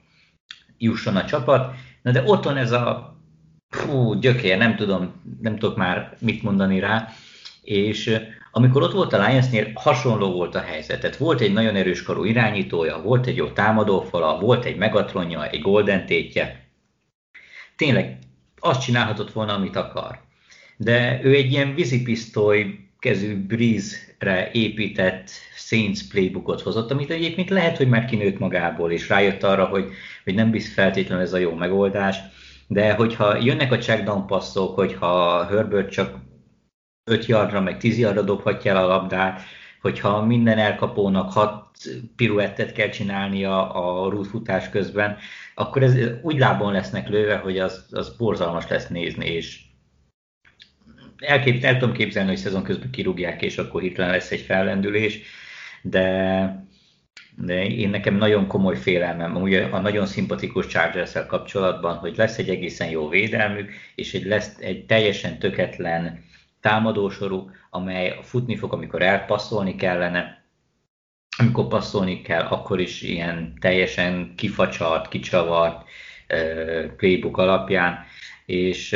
jusson a csapat, na de ott van ez a fú, gyökér, nem tudom, nem tudok már mit mondani rá, és amikor ott volt a Lionsnél, hasonló volt a helyzet. Tehát volt egy nagyon erős karú irányítója, volt egy jó támadófala, volt egy Megatronja, egy Golden tétje. Tényleg azt csinálhatott volna, amit akar. De ő egy ilyen vízipisztoly kezű Breeze-re épített Saints playbookot hozott, amit egyébként lehet, hogy már kinőtt magából, és rájött arra, hogy, hogy nem biztos feltétlenül ez a jó megoldás, de hogyha jönnek a checkdown passzok, hogyha Herbert csak 5 yardra, meg 10 yardra dobhatja el a labdát, hogyha minden elkapónak 6 piruettet kell csinálnia a rútfutás közben, akkor ez úgy lábon lesznek lőve, hogy az, az borzalmas lesz nézni, és elkép, el tudom képzelni, hogy szezon közben kirúgják, és akkor hirtelen lesz egy fellendülés, de, de én nekem nagyon komoly félelmem, ugye a nagyon szimpatikus chargers kapcsolatban, hogy lesz egy egészen jó védelmük, és egy lesz egy teljesen töketlen támadósorú, amely futni fog, amikor elpasszolni kellene, amikor passzolni kell, akkor is ilyen teljesen kifacsart, kicsavart playbook alapján, és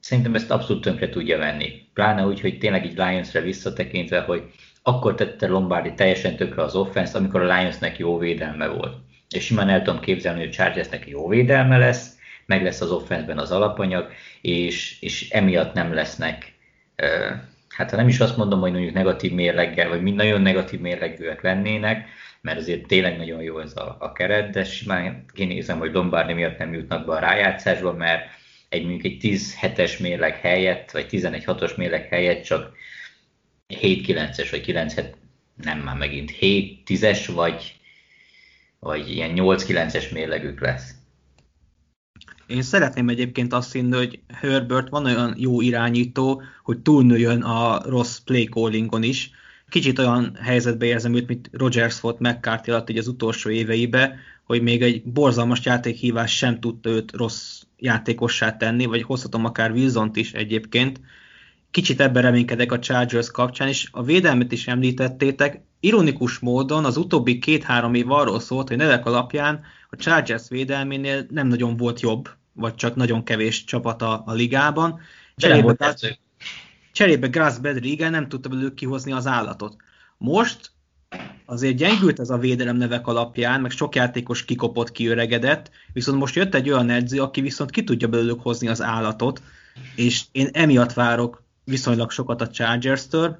szerintem ezt abszolút tönkre tudja venni. Pláne úgy, hogy tényleg így Lionsre visszatekintve, hogy akkor tette Lombardi teljesen tökre az offense amikor a Lionsnek jó védelme volt. És simán el tudom képzelni, hogy a Chargersnek jó védelme lesz, meg lesz az offenszben az alapanyag, és, és emiatt nem lesznek, hát ha nem is azt mondom, hogy mondjuk negatív mérleggel, vagy mind nagyon negatív mérlegűek lennének, mert azért tényleg nagyon jó ez a, a keret, de simán kinézem, hogy Lombardi miatt nem jutnak be a rájátszásba, mert egy mondjuk egy 10-7-es mérleg helyett, vagy 11-6-os mérleg helyett csak 7-9-es, vagy 9 nem már megint 7-10-es, vagy, vagy ilyen 8-9-es mérlegük lesz. Én szeretném egyébként azt hinni, hogy Herbert van olyan jó irányító, hogy túlnőjön a rossz play callingon is. Kicsit olyan helyzetbe érzem őt, mint Rogers volt McCarthy alatt az utolsó éveibe, hogy még egy borzalmas játékhívás sem tudta őt rossz játékossá tenni, vagy hozhatom akár wilson is egyébként. Kicsit ebben reménykedek a Chargers kapcsán, és a védelmet is említettétek. Ironikus módon az utóbbi két-három év arról szólt, hogy nevek alapján a Chargers védelménél nem nagyon volt jobb, vagy csak nagyon kevés csapat a, a ligában. Cserébe, cserébe Grass Bedriga nem tudta belőlük kihozni az állatot. Most azért gyengült ez a védelem nevek alapján, meg sok játékos kikopott, kiöregedett, viszont most jött egy olyan edző, aki viszont ki tudja belőlük hozni az állatot, és én emiatt várok viszonylag sokat a Chargers-től,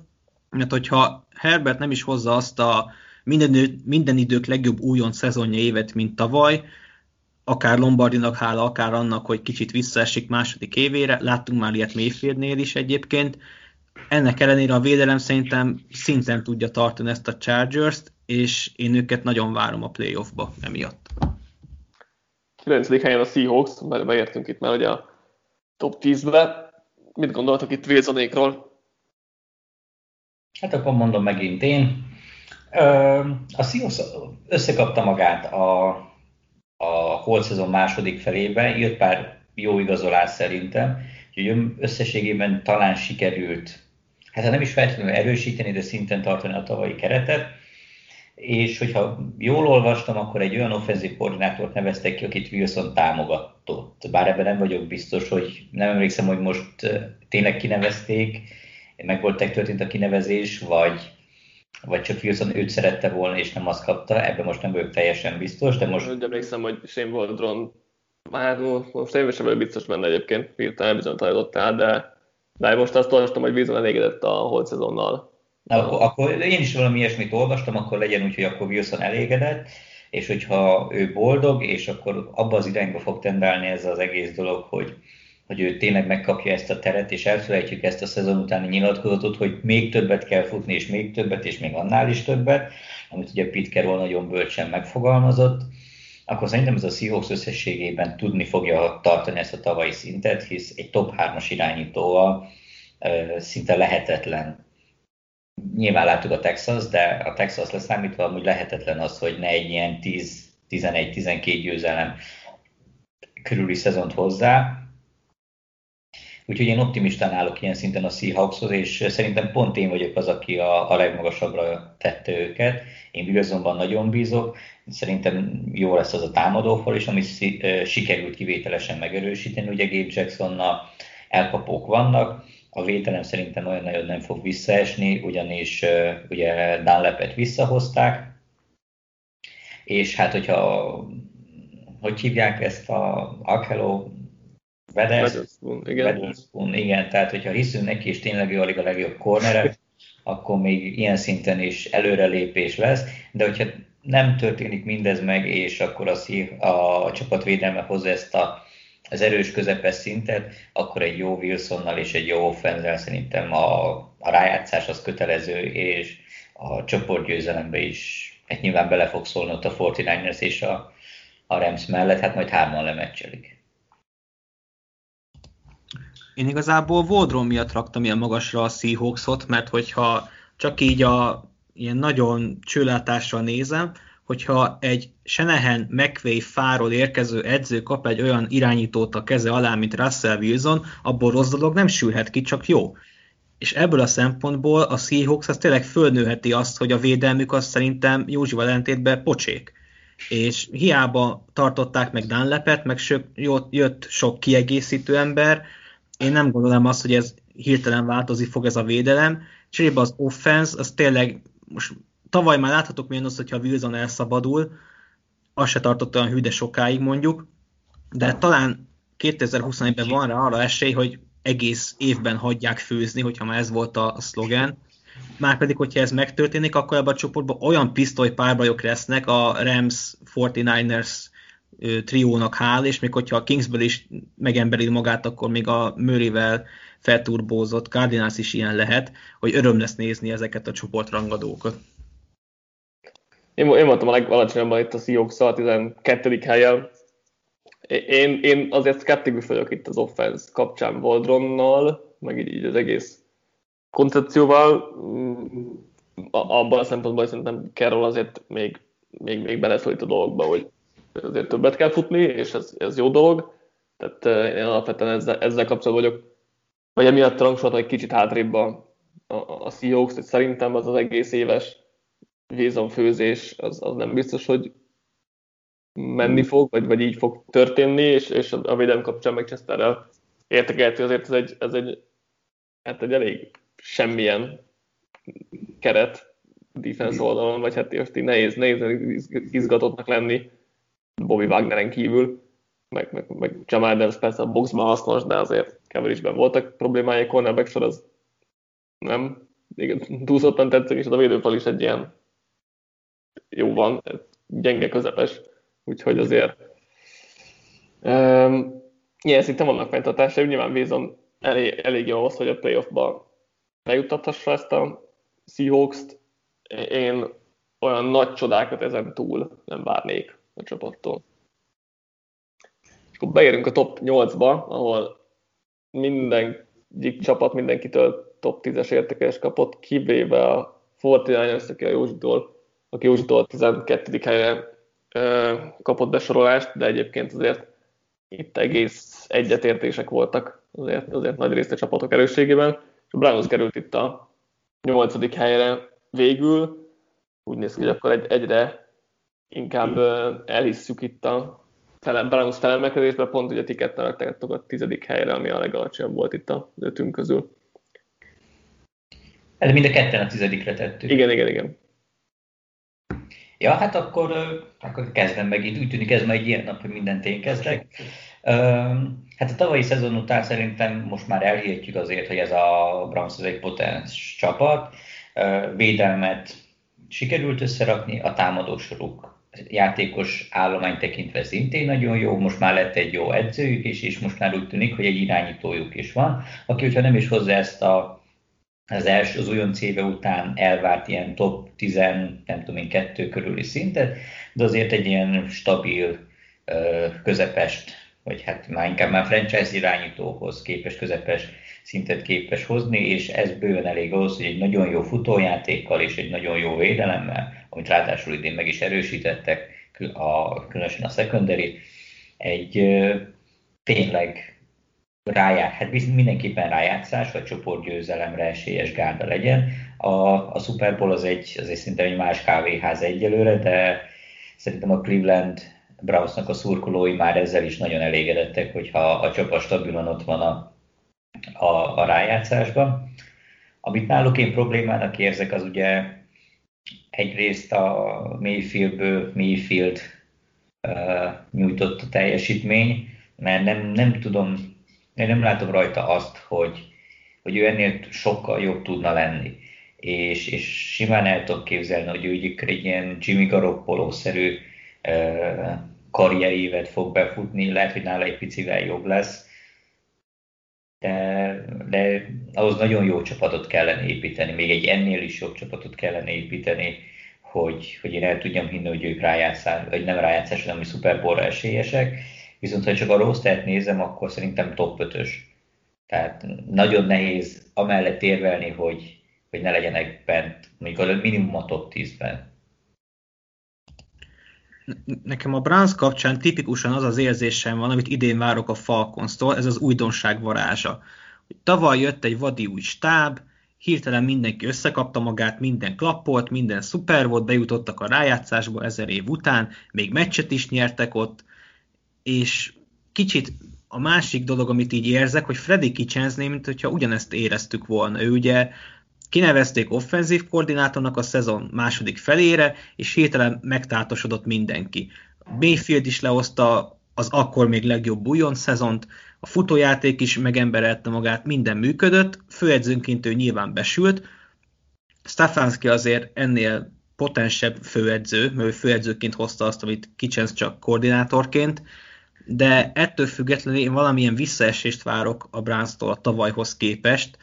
mert hogyha Herbert nem is hozza azt a minden, minden idők legjobb újon szezonja évet, mint tavaly, akár Lombardinak hála, akár annak, hogy kicsit visszaesik második évére, láttunk már ilyet Mayfieldnél is egyébként, ennek ellenére a védelem szerintem szinten tudja tartani ezt a Chargers-t, és én őket nagyon várom a playoffba emiatt. 9. helyen a Seahawks, mert beértünk itt már ugye a top 10-be. Mit gondoltak itt Wilsonékról? Hát akkor mondom megint én. A Seahawks összekapta magát a, a holt szezon második felébe, jött pár jó igazolás szerintem, úgyhogy összességében talán sikerült hát nem is feltétlenül erősíteni, de szinten tartani a tavalyi keretet. És hogyha jól olvastam, akkor egy olyan offenzív koordinátort neveztek ki, akit Wilson támogatott. Bár ebben nem vagyok biztos, hogy nem emlékszem, hogy most tényleg kinevezték, meg volt történt a kinevezés, vagy, vagy csak Wilson őt szerette volna, és nem azt kapta, ebben most nem vagyok teljesen biztos, de most... Úgy emlékszem, hogy Shane Waldron, már most én sem vagyok biztos benne egyébként, hirtelen bizonytalanítottál, de de most azt olvastam, hogy Wilson elégedett a holt szezonnal. Na, akkor, akkor én is valami ilyesmit olvastam, akkor legyen úgy, hogy akkor Wilson elégedett, és hogyha ő boldog, és akkor abba az irányba fog tendálni ez az egész dolog, hogy, hogy ő tényleg megkapja ezt a teret, és elfelejtjük ezt a szezon utáni nyilatkozatot, hogy még többet kell futni, és még többet, és még annál is többet, amit ugye Carroll nagyon bölcsen megfogalmazott, akkor szerintem ez a Seahawks összességében tudni fogja tartani ezt a tavalyi szintet, hisz egy top 3-as irányítóval szinte lehetetlen. Nyilván láttuk a Texas, de a Texas leszámítva amúgy lehetetlen az, hogy ne egy ilyen 10 11-12 győzelem körüli szezont hozzá. Úgyhogy én optimistán állok ilyen szinten a Seahawkshoz, és szerintem pont én vagyok az, aki a, a legmagasabbra tette őket. Én Wilsonban nagyon bízok, szerintem jó lesz az a támadófal is, amit sikerült kivételesen megerősíteni. Ugye Gabe Jacksonnal elkapók vannak, a védelem szerintem olyan nagyon nem fog visszaesni, ugyanis ugye Dunlapet visszahozták, és hát hogyha hogy hívják ezt a Akelo Weatherspoon, igen. Weatherspoon, igen, tehát hogyha hiszünk neki, és tényleg ő alig a legjobb cornere, akkor még ilyen szinten is előrelépés lesz, de hogyha nem történik mindez meg, és akkor a, a csapatvédelme hozza ezt a, az erős közepes szintet, akkor egy jó Wilsonnal és egy jó offenzel szerintem a, a rájátszás az kötelező, és a csoportgyőzelembe is egy nyilván bele fog szólni ott a 49ers és a, a Rams mellett, hát majd hárman lemeccselik. Én igazából Voldron miatt raktam ilyen magasra a Seahawksot, mert hogyha csak így a ilyen nagyon csőlátással nézem, hogyha egy Senehen McVay fáról érkező edző kap egy olyan irányítót a keze alá, mint Russell Wilson, abból rossz dolog nem sülhet ki, csak jó. És ebből a szempontból a Seahawks az tényleg fölnőheti azt, hogy a védelmük az szerintem Józsival ellentétben pocsék. És hiába tartották meg Dunlapet, meg jött sok kiegészítő ember, én nem gondolom azt, hogy ez hirtelen változni fog ez a védelem. Cserébe az offense, az tényleg most tavaly már láthatok milyen az, hogyha Wilson elszabadul, az se tartott olyan hűde sokáig mondjuk, de talán 2021-ben van rá arra esély, hogy egész évben hagyják főzni, hogyha már ez volt a, szlogen. Márpedig, hogyha ez megtörténik, akkor ebben a csoportban olyan pisztoly párbajok lesznek a Rams 49ers triónak hál, és még hogyha a Kingsből is megemberít magát, akkor még a Murrayvel felturbózott Cardinals is ilyen lehet, hogy öröm lesz nézni ezeket a csoportrangadókat. Én, én voltam a legalacsonyabban itt a seahawks a 12. helyen. Én, én azért szkeptikus vagyok itt az offense kapcsán Voldronnal, meg így, így az egész koncepcióval. Mm, abban a szempontból szerintem Carroll azért még, még, még beleszólít a dologba, hogy azért többet kell futni, és ez, ez jó dolog. Tehát én alapvetően ezzel, ezzel kapcsolatban vagyok, vagy emiatt rangsoroltam egy kicsit hátrébb a, a, a Seahawks, hogy szerintem az az egész éves főzés az, az nem biztos, hogy menni mm. fog, vagy, vagy így fog történni, és, és a védelem kapcsán meg Chesterrel értekelhető, azért ez egy, ez egy, hát egy elég semmilyen keret defense oldalon, vagy hát most így nehéz, nehéz izgatottnak lenni Bobby Wagneren kívül, meg, meg, meg Jamal Adams persze a boxban hasznos, de azért keverésben voltak problémái, cornerback sor az nem túlszottan tetszik, és a védőfal is egy ilyen jó van, gyenge közepes, úgyhogy azért um, ilyen szinten vannak fenntartásai, nyilván Wilson elég, elég jó ahhoz, hogy a playoffba lejuttathassa ezt a Seahawks-t. Én olyan nagy csodákat ezen túl nem várnék a csapattól. És akkor beérünk a top 8-ba, ahol minden csapat mindenkitől top 10-es értékes kapott, kivéve a 49ers, aki a Józsitól, aki Józsitól 12. helyre kapott besorolást, de egyébként azért itt egész egyetértések voltak azért, azért nagy részt a csapatok erősségében. És a Browns került itt a 8. helyre végül. Úgy néz ki, hogy akkor egy, egyre inkább elhisszük itt a Browns felemelkedésben, pont ugye ti ketten a tizedik helyre, ami a legalacsonyabb volt itt a ötünk közül. Ez mind a ketten a tizedikre tettük. Igen, igen, igen. Ja, hát akkor, akkor kezdem meg. Úgy tűnik ez már egy ilyen nap, hogy mindent én kezdek. Hát a tavalyi szezon után szerintem most már elhihetjük azért, hogy ez a Browns egy potens csapat. Védelmet sikerült összerakni, a támadósoruk játékos állomány tekintve szintén nagyon jó, most már lett egy jó edzőjük is, és most már úgy tűnik, hogy egy irányítójuk is van, aki, hogyha nem is hozzá ezt a, az első, az olyan éve után elvárt ilyen top 10, nem tudom én, kettő körüli szintet, de azért egy ilyen stabil közepest, vagy hát már inkább már franchise irányítóhoz képes közepes szintet képes hozni, és ez bőven elég ahhoz, hogy egy nagyon jó futójátékkal és egy nagyon jó védelemmel, amit ráadásul idén meg is erősítettek, a, különösen a secondary, egy tényleg rájár, hát mindenképpen rájátszás, vagy csoportgyőzelemre esélyes gárda legyen. A, a Super Bowl az egy, az egy szinte egy más kávéház egyelőre, de szerintem a Cleveland Brownsnak a szurkolói már ezzel is nagyon elégedettek, hogyha a csapat stabilan ott van a, a, a rájátszásban. Amit náluk én problémának érzek, az ugye egyrészt a Mayfieldből Mayfield uh, nyújtott a teljesítmény, mert nem, nem tudom, én nem látom rajta azt, hogy, hogy ő ennél sokkal jobb tudna lenni. És, és simán el tudok képzelni, hogy ő egy ilyen Jimmy Garoppolo-szerű uh, karrierévet fog befutni, lehet, hogy nála egy picivel jobb lesz, de, de ahhoz nagyon jó csapatot kellene építeni, még egy ennél is jobb csapatot kellene építeni, hogy, hogy én el tudjam hinni, hogy ők rájátszás, vagy nem rájátszás, hanem hogy Super Bowl esélyesek. Viszont ha csak a rostert nézem, akkor szerintem top 5-ös. Tehát nagyon nehéz amellett érvelni, hogy, hogy ne legyenek bent, mondjuk a minimum a top 10-ben. Nekem a Browns kapcsán tipikusan az az érzésem van, amit idén várok a Falcons-tól, ez az újdonság varázsa. Tavaly jött egy vadi új stáb, hirtelen mindenki összekapta magát, minden klappolt, minden szuper volt, bejutottak a rájátszásba ezer év után, még meccset is nyertek ott, és kicsit a másik dolog, amit így érzek, hogy Freddy Kitchensnél, mint hogyha ugyanezt éreztük volna. Ő ugye kinevezték offenzív koordinátornak a szezon második felére, és hirtelen megtátosodott mindenki. Mayfield is lehozta az akkor még legjobb újon szezont, a futójáték is megemberelte magát, minden működött, főedzőnként ő nyilván besült, Stefanski azért ennél potensebb főedző, mert ő főedzőként hozta azt, amit Kitchens csak koordinátorként, de ettől függetlenül én valamilyen visszaesést várok a Browns-tól a tavalyhoz képest,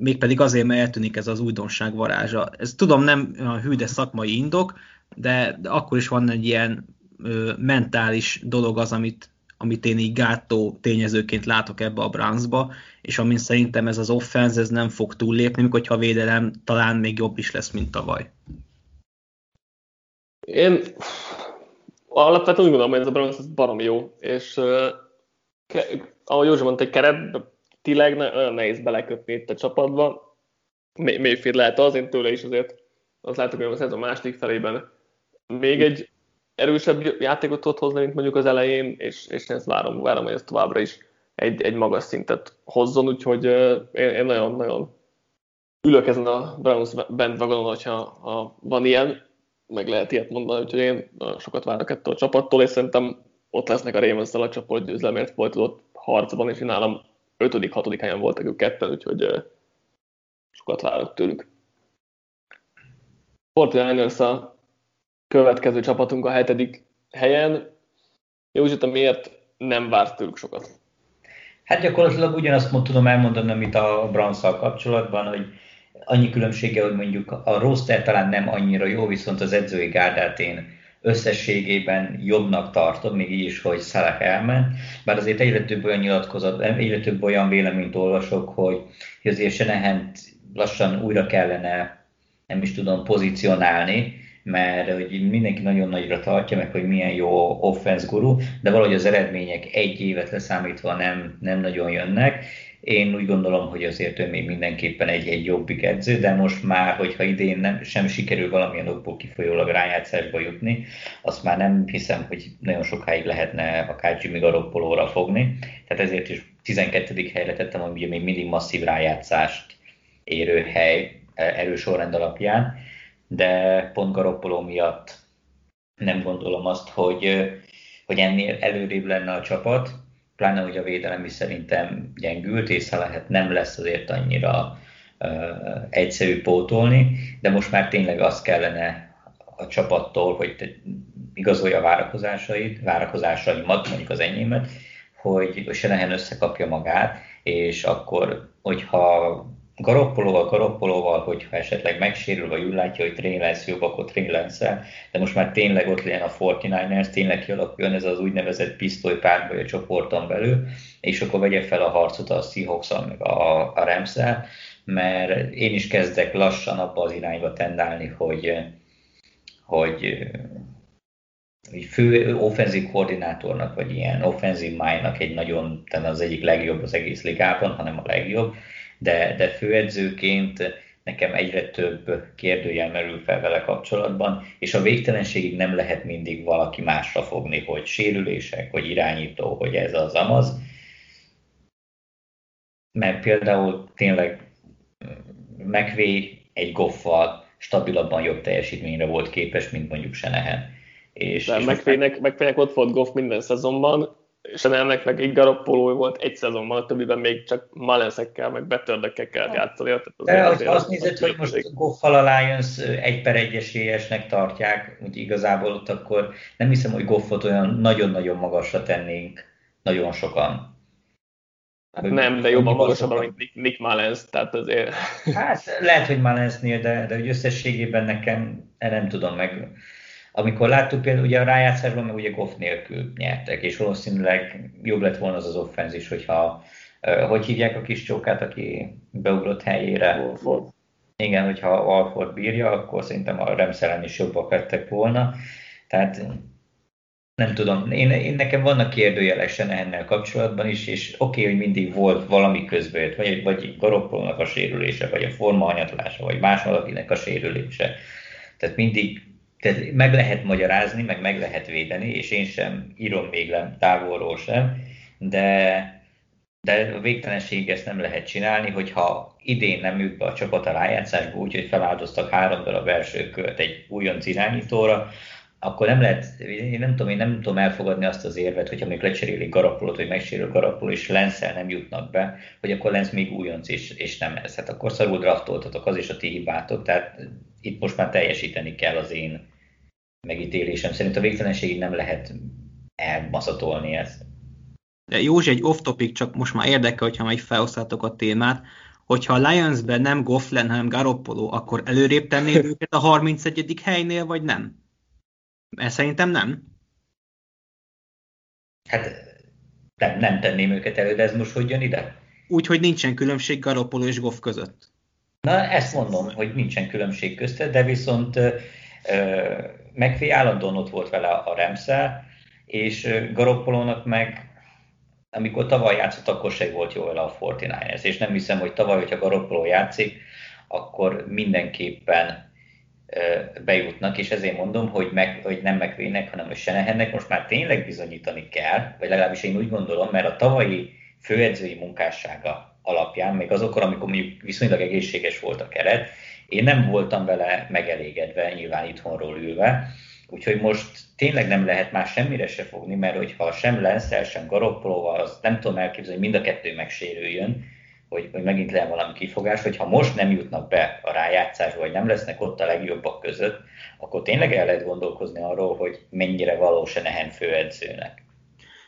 mégpedig azért, mert eltűnik ez az újdonság varázsa. Ez tudom nem a hűde szakmai indok, de, de akkor is van egy ilyen ö, mentális dolog az, amit, amit én így gátó tényezőként látok ebbe a Brownsba, és amin szerintem ez az offense ez nem fog túllépni, mikor ha védelem talán még jobb is lesz, mint tavaly. Én alapvetően úgy gondolom, hogy ez a Browns ez barom jó, és uh, ahogy József mondta, egy kerettileg nagyon nehéz belekötni itt a csapatba. Mayfield lehet az, én tőle is azért azt látok, hogy a szezon második felében még egy erősebb játékot tud hozni, mint mondjuk az elején, és, és én ezt várom, várom, hogy ez továbbra is egy, egy magas szintet hozzon, úgyhogy én, nagyon-nagyon ülök ezen a Browns bandwagonon, hogyha ha van ilyen, meg lehet ilyet mondani, úgyhogy én sokat várok ettől a csapattól, és szerintem ott lesznek a ravens a csapat győzelemért folytatott harcban, és én nálam 5.-6. helyen voltak ők ketten, úgyhogy sokat várok tőlük. 49ers a következő csapatunk a hetedik helyen. Józsita, miért nem vársz tőlük sokat? Hát gyakorlatilag ugyanazt tudom elmondani, amit a browns kapcsolatban, hogy annyi különbsége, hogy mondjuk a roster talán nem annyira jó, viszont az edzői gárdát én összességében jobbnak tartom, még így is, hogy Salah elment, bár azért egyre több olyan nyilatkozat, egyre több olyan véleményt olvasok, hogy azért Senehent lassan újra kellene, nem is tudom, pozícionálni, mert hogy mindenki nagyon nagyra tartja meg, hogy milyen jó offense guru, de valahogy az eredmények egy évet leszámítva nem, nem nagyon jönnek. Én úgy gondolom, hogy azért ő még mindenképpen egy, egy jobbik edző, de most már, hogyha idén nem, sem sikerül valamilyen okból kifolyólag rájátszásba jutni, azt már nem hiszem, hogy nagyon sokáig lehetne akár Jimmy Garoppolóra fogni. Tehát ezért is 12. helyre tettem, ami még mindig masszív rájátszást érő hely erős sorrend alapján de pont Garoppolo miatt nem gondolom azt, hogy, hogy ennél előrébb lenne a csapat, pláne hogy a védelem is szerintem gyengült, és lehet nem lesz azért annyira uh, egyszerű pótolni, de most már tényleg azt kellene a csapattól, hogy te igazolja a várakozásait, várakozásaimat, mondjuk az enyémet, hogy, Senehen összekapja magát, és akkor, hogyha Garoppolóval, Garoppolóval, hogyha esetleg megsérül, vagy úgy látja, hogy Trey Lance jobb, akkor Trey lance de most már tényleg ott legyen a 49ers, tényleg kialakuljon ez az úgynevezett pisztoly párbaj a csoporton belül, és akkor vegye fel a harcot a seahawks meg a, a rams mert én is kezdek lassan abba az irányba tendálni, hogy, hogy fő offenzív koordinátornak, vagy ilyen offenzív májnak egy nagyon, talán az egyik legjobb az egész ligában, hanem a legjobb, de, de főedzőként nekem egyre több kérdőjel merül fel vele kapcsolatban, és a végtelenségig nem lehet mindig valaki másra fogni, hogy sérülések, hogy irányító, hogy ez az amaz. Mert például tényleg McVay egy goffal stabilabban jobb teljesítményre volt képes, mint mondjuk Senehen. És, De és McVaynek, ott volt Goff minden szezonban, és ennek meg egy Garoppolo volt egy szezonban, a többiben még csak Malenszekkel, meg betördekkel kell játszani. De az, azt nézed, hogy most Goffal a Lions egy per egy esélyesnek tartják, úgy igazából ott akkor nem hiszem, hogy Goffot olyan nagyon-nagyon magasra tennénk nagyon sokan. Hát nem, de jobban magasabban, mint Nick, Nick Mullens, tehát azért... Hát lehet, hogy Mullensnél, de, de hogy összességében nekem nem tudom meg. Amikor láttuk például ugye a rájátszásban, meg ugye Goff nélkül nyertek, és valószínűleg jobb lett volna az az offenz is, hogyha hogy hívják a kis csókát, aki beugrott helyére. Alford. Igen, hogyha Alford bírja, akkor szerintem a Remszelen is jobbak lettek volna. Tehát nem tudom, én, én nekem vannak kérdőjelesen ennél kapcsolatban is, és oké, okay, hogy mindig volt valami közbejött, vagy, vagy Garoppolónak a sérülése, vagy a formahanyatlása, vagy más valakinek a sérülése. Tehát mindig tehát meg lehet magyarázni, meg meg lehet védeni, és én sem írom még le távolról sem, de, de a végtelenség ezt nem lehet csinálni, hogyha idén nem jut be a csapat a rájátszásba, úgyhogy feláldoztak három darab első kört egy újonc irányítóra, akkor nem lehet, én nem tudom, én nem tudom elfogadni azt az érvet, hogyha még lecserélik Garapolot, vagy megsérül Garapol, és Lenszel nem jutnak be, hogy akkor Lenz még újonc, és, és nem ez. Hát akkor szarul draftoltatok, az is a ti hibátok, tehát itt most már teljesíteni kell az én megítélésem szerint. A végtelenségig nem lehet elmaszatolni ezt. De Józsi, egy off-topic, csak most már érdekel, hogyha majd felhoztátok a témát, hogyha a Lionsben nem Goff lenne, hanem Garoppolo, akkor előrébb tennéd őket a 31. helynél, vagy nem? Mert szerintem nem. Hát nem, nem tenném őket elő, de ez most hogy jön ide? Úgy, hogy nincsen különbség Garoppolo és Goff között. Na, ezt mondom, hogy nincsen különbség közte, de viszont uh, McVay állandóan ott volt vele a Remszel, és Garoppolónak meg amikor tavaly játszott, akkor se volt jó vele a 49ers, és nem hiszem, hogy tavaly, hogyha Garoppolo játszik, akkor mindenképpen bejutnak, és ezért mondom, hogy, meg, hogy nem megvének, hanem a Senehennek most már tényleg bizonyítani kell, vagy legalábbis én úgy gondolom, mert a tavalyi főedzői munkássága alapján, még azokkor, amikor mondjuk viszonylag egészséges volt a keret, én nem voltam vele megelégedve, nyilván itthonról ülve, úgyhogy most tényleg nem lehet már semmire se fogni, mert hogyha sem Lenszel, sem Garoppolóval, az nem tudom elképzelni, hogy mind a kettő megsérüljön, hogy, hogy megint lehet valami kifogás, hogyha most nem jutnak be a rájátszásba, vagy nem lesznek ott a legjobbak között, akkor tényleg el lehet gondolkozni arról, hogy mennyire valós Senehen főedzőnek.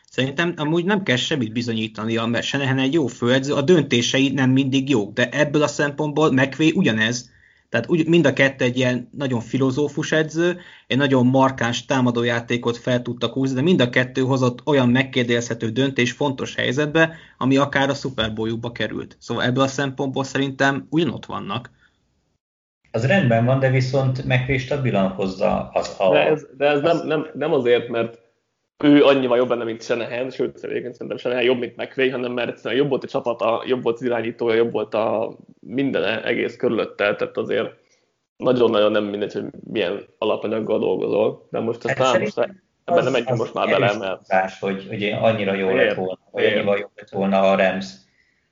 Szerintem amúgy nem kell semmit bizonyítani, mert Senehen egy jó főedző, a döntései nem mindig jók, de ebből a szempontból McVay ugyanez, tehát úgy, mind a kettő egy ilyen nagyon filozófus edző, egy nagyon markáns támadójátékot fel tudtak húzni, de mind a kettő hozott olyan megkérdezhető döntés fontos helyzetbe, ami akár a Super Bowl-jukba került. Szóval ebből a szempontból szerintem ugyanott vannak. Az rendben van, de viszont McVay stabilan hozza az a... De ez, de ez nem, nem, nem azért, mert ő annyival jobb benne, mint Senehen, sőt, egyébként szerintem Senehen jobb, mint McVay, hanem mert jobb volt a csapata, jobb volt az irányítója, jobb volt a minden egész körülötte, tehát azért nagyon-nagyon nem mindegy, hogy milyen alapanyaggal dolgozol, de most ezt hát most ebben nem megyünk most már bele, mert... hogy, hogy annyira jó lett volna, hogy annyival jobb lett volna a Rams.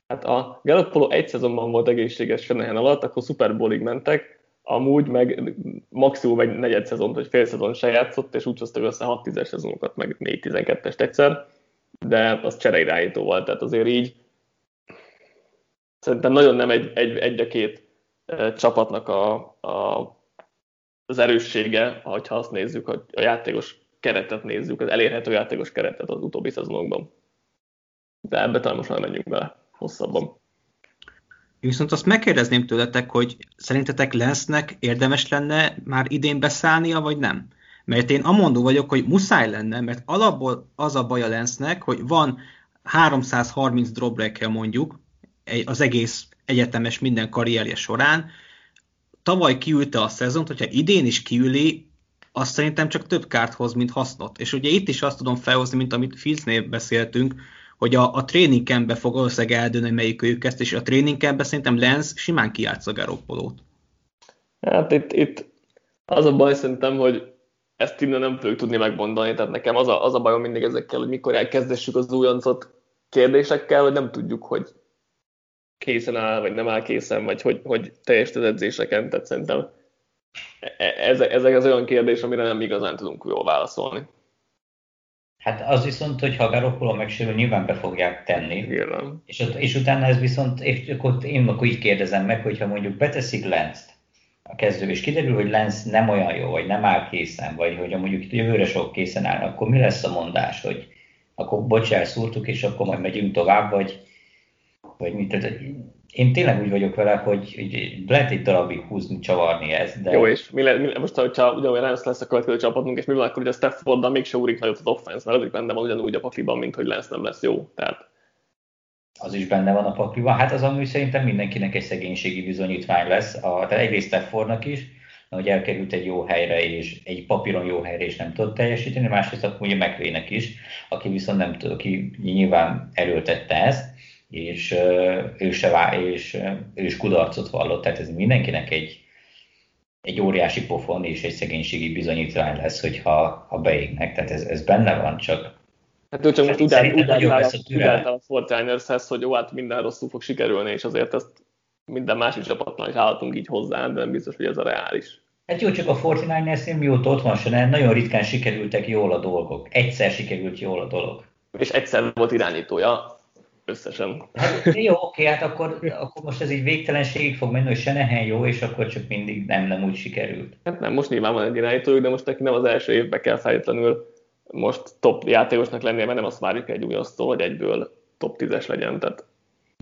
Hát a Garoppolo egy szezonban volt egészséges Senehen alatt, akkor Super Bowlig mentek, amúgy meg maximum egy negyed szezont, vagy fél szezon se játszott, és úgy hoztak össze 6 10 szezonokat, meg 4-12-est egyszer, de az csereirányító volt, tehát azért így szerintem nagyon nem egy, egy, egy a két csapatnak a, a, az erőssége, ha azt nézzük, hogy a játékos keretet nézzük, az elérhető játékos keretet az utóbbi szezonokban. De ebbe talán most már menjünk bele hosszabban. Viszont azt megkérdezném tőletek, hogy szerintetek Lensnek érdemes lenne már idén beszállnia, vagy nem? Mert én amondó vagyok, hogy muszáj lenne, mert alapból az a baj a hogy van 330 dropback mondjuk az egész egyetemes minden karrierje során. Tavaly kiülte a szezont, hogyha idén is kiüli, az szerintem csak több kárt hoz, mint hasznot. És ugye itt is azt tudom felhozni, mint amit Filznél beszéltünk, hogy a, a training campbe fog valószínűleg eldőni, melyik ők ezt, és a training campbe szerintem Lenz simán kijátsza Garoppolót. Hát itt, itt az a baj szerintem, hogy ezt innen nem fogjuk tudni megmondani, tehát nekem az a, az a bajom mindig ezekkel, hogy mikor elkezdessük az újoncot kérdésekkel, hogy nem tudjuk, hogy készen áll, vagy nem áll készen, vagy hogy, hogy teljes az edzéseken, tehát szerintem ezek, e, ezek az olyan kérdés, amire nem igazán tudunk jól válaszolni. Hát az viszont, hogy ha Garoppolo megsérül, nyilván be fogják tenni. Igen. És, és utána ez viszont, és akkor én akkor így kérdezem meg, hogyha mondjuk beteszik Lenzt a kezdő, és kiderül, hogy Lenz nem olyan jó, vagy nem áll készen, vagy hogy mondjuk jövőre sok készen áll, akkor mi lesz a mondás, hogy akkor bocs, elszúrtuk, és akkor majd megyünk tovább, vagy, vagy mit. Tehát én tényleg úgy vagyok vele, hogy, hogy lehet egy darabig húzni, csavarni ezt. De... Jó, és mi, le, mi most, hogyha ugyanolyan Lens lesz a következő csapatunk, és mi van akkor, hogy a Stafforddal mégse úrik nagyot az offense, mert az is benne van ugyanúgy a pakliban, mint hogy Lens nem lesz jó. Tehát... Az is benne van a pakliban. Hát az amúgy szerintem mindenkinek egy szegénységi bizonyítvány lesz. A, tehát egyrészt Staffordnak is, hogy elkerült egy jó helyre, és egy papíron jó helyre, és nem tudott teljesíteni, másrészt akkor ugye McVaynek is, aki viszont nem tud, aki nyilván erőltette ezt, és ő se vá, és ő is kudarcot vallott, tehát ez mindenkinek egy, egy óriási pofon és egy szegénységi bizonyítvány lesz, hogyha ha beégnek, tehát ez, ez benne van, csak Hát ő csak most úgy, áll, úgy, áll, a Fortinershez, hogy jó, hát minden rosszul fog sikerülni, és azért ezt minden másik csapatnál is állhatunk így hozzá, de nem biztos, hogy ez a reális. Hát jó, csak a 49ers mióta ott van, se nagyon ritkán sikerültek jól a dolgok. Egyszer sikerült jól a dolog. És egyszer volt irányítója összesen. Hát, jó, oké, hát akkor, akkor most ez így végtelenségig fog menni, hogy se nehen jó, és akkor csak mindig nem, nem úgy sikerült. Hát nem, most nyilván van egy irányítójuk, de most neki nem az első évben kell feltétlenül most top játékosnak lennie, mert nem azt várjuk egy új osztó, hogy egyből top 10-es legyen. Tehát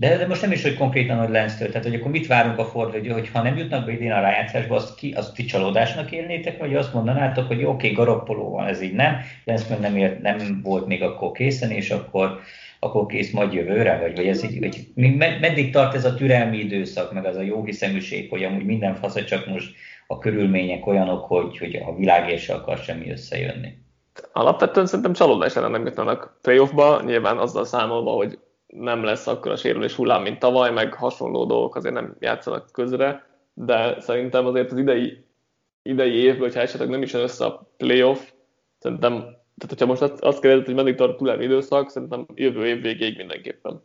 de, de most nem is, hogy konkrétan, hogy Lensztől, tehát hogy akkor mit várunk a Ford, hogy, hogy ha nem jutnak be idén a rájátszásba, azt, ki, azt ti csalódásnak élnétek, vagy azt mondanátok, hogy oké, okay, Garoppoló van, ez így nem, Lenz meg nem, ért, nem volt még akkor készen, és akkor, akkor kész majd jövőre, vagy, vagy ez így, hogy meddig tart ez a türelmi időszak, meg az a jó hiszeműség, hogy amúgy minden fasz, csak most a körülmények olyanok, hogy, hogy a világ se akar semmi összejönni. Alapvetően szerintem csalódás lenne nem jutnának playoffba, nyilván azzal számolva, hogy nem lesz akkor a sérülés hullám, mint tavaly, meg hasonló dolgok azért nem játszanak közre, de szerintem azért az idei, idei évből, hogyha esetleg nem is jön össze a playoff, szerintem, tehát hogyha most azt, azt kérdezed, hogy meddig tart túl időszak, szerintem jövő év végéig mindenképpen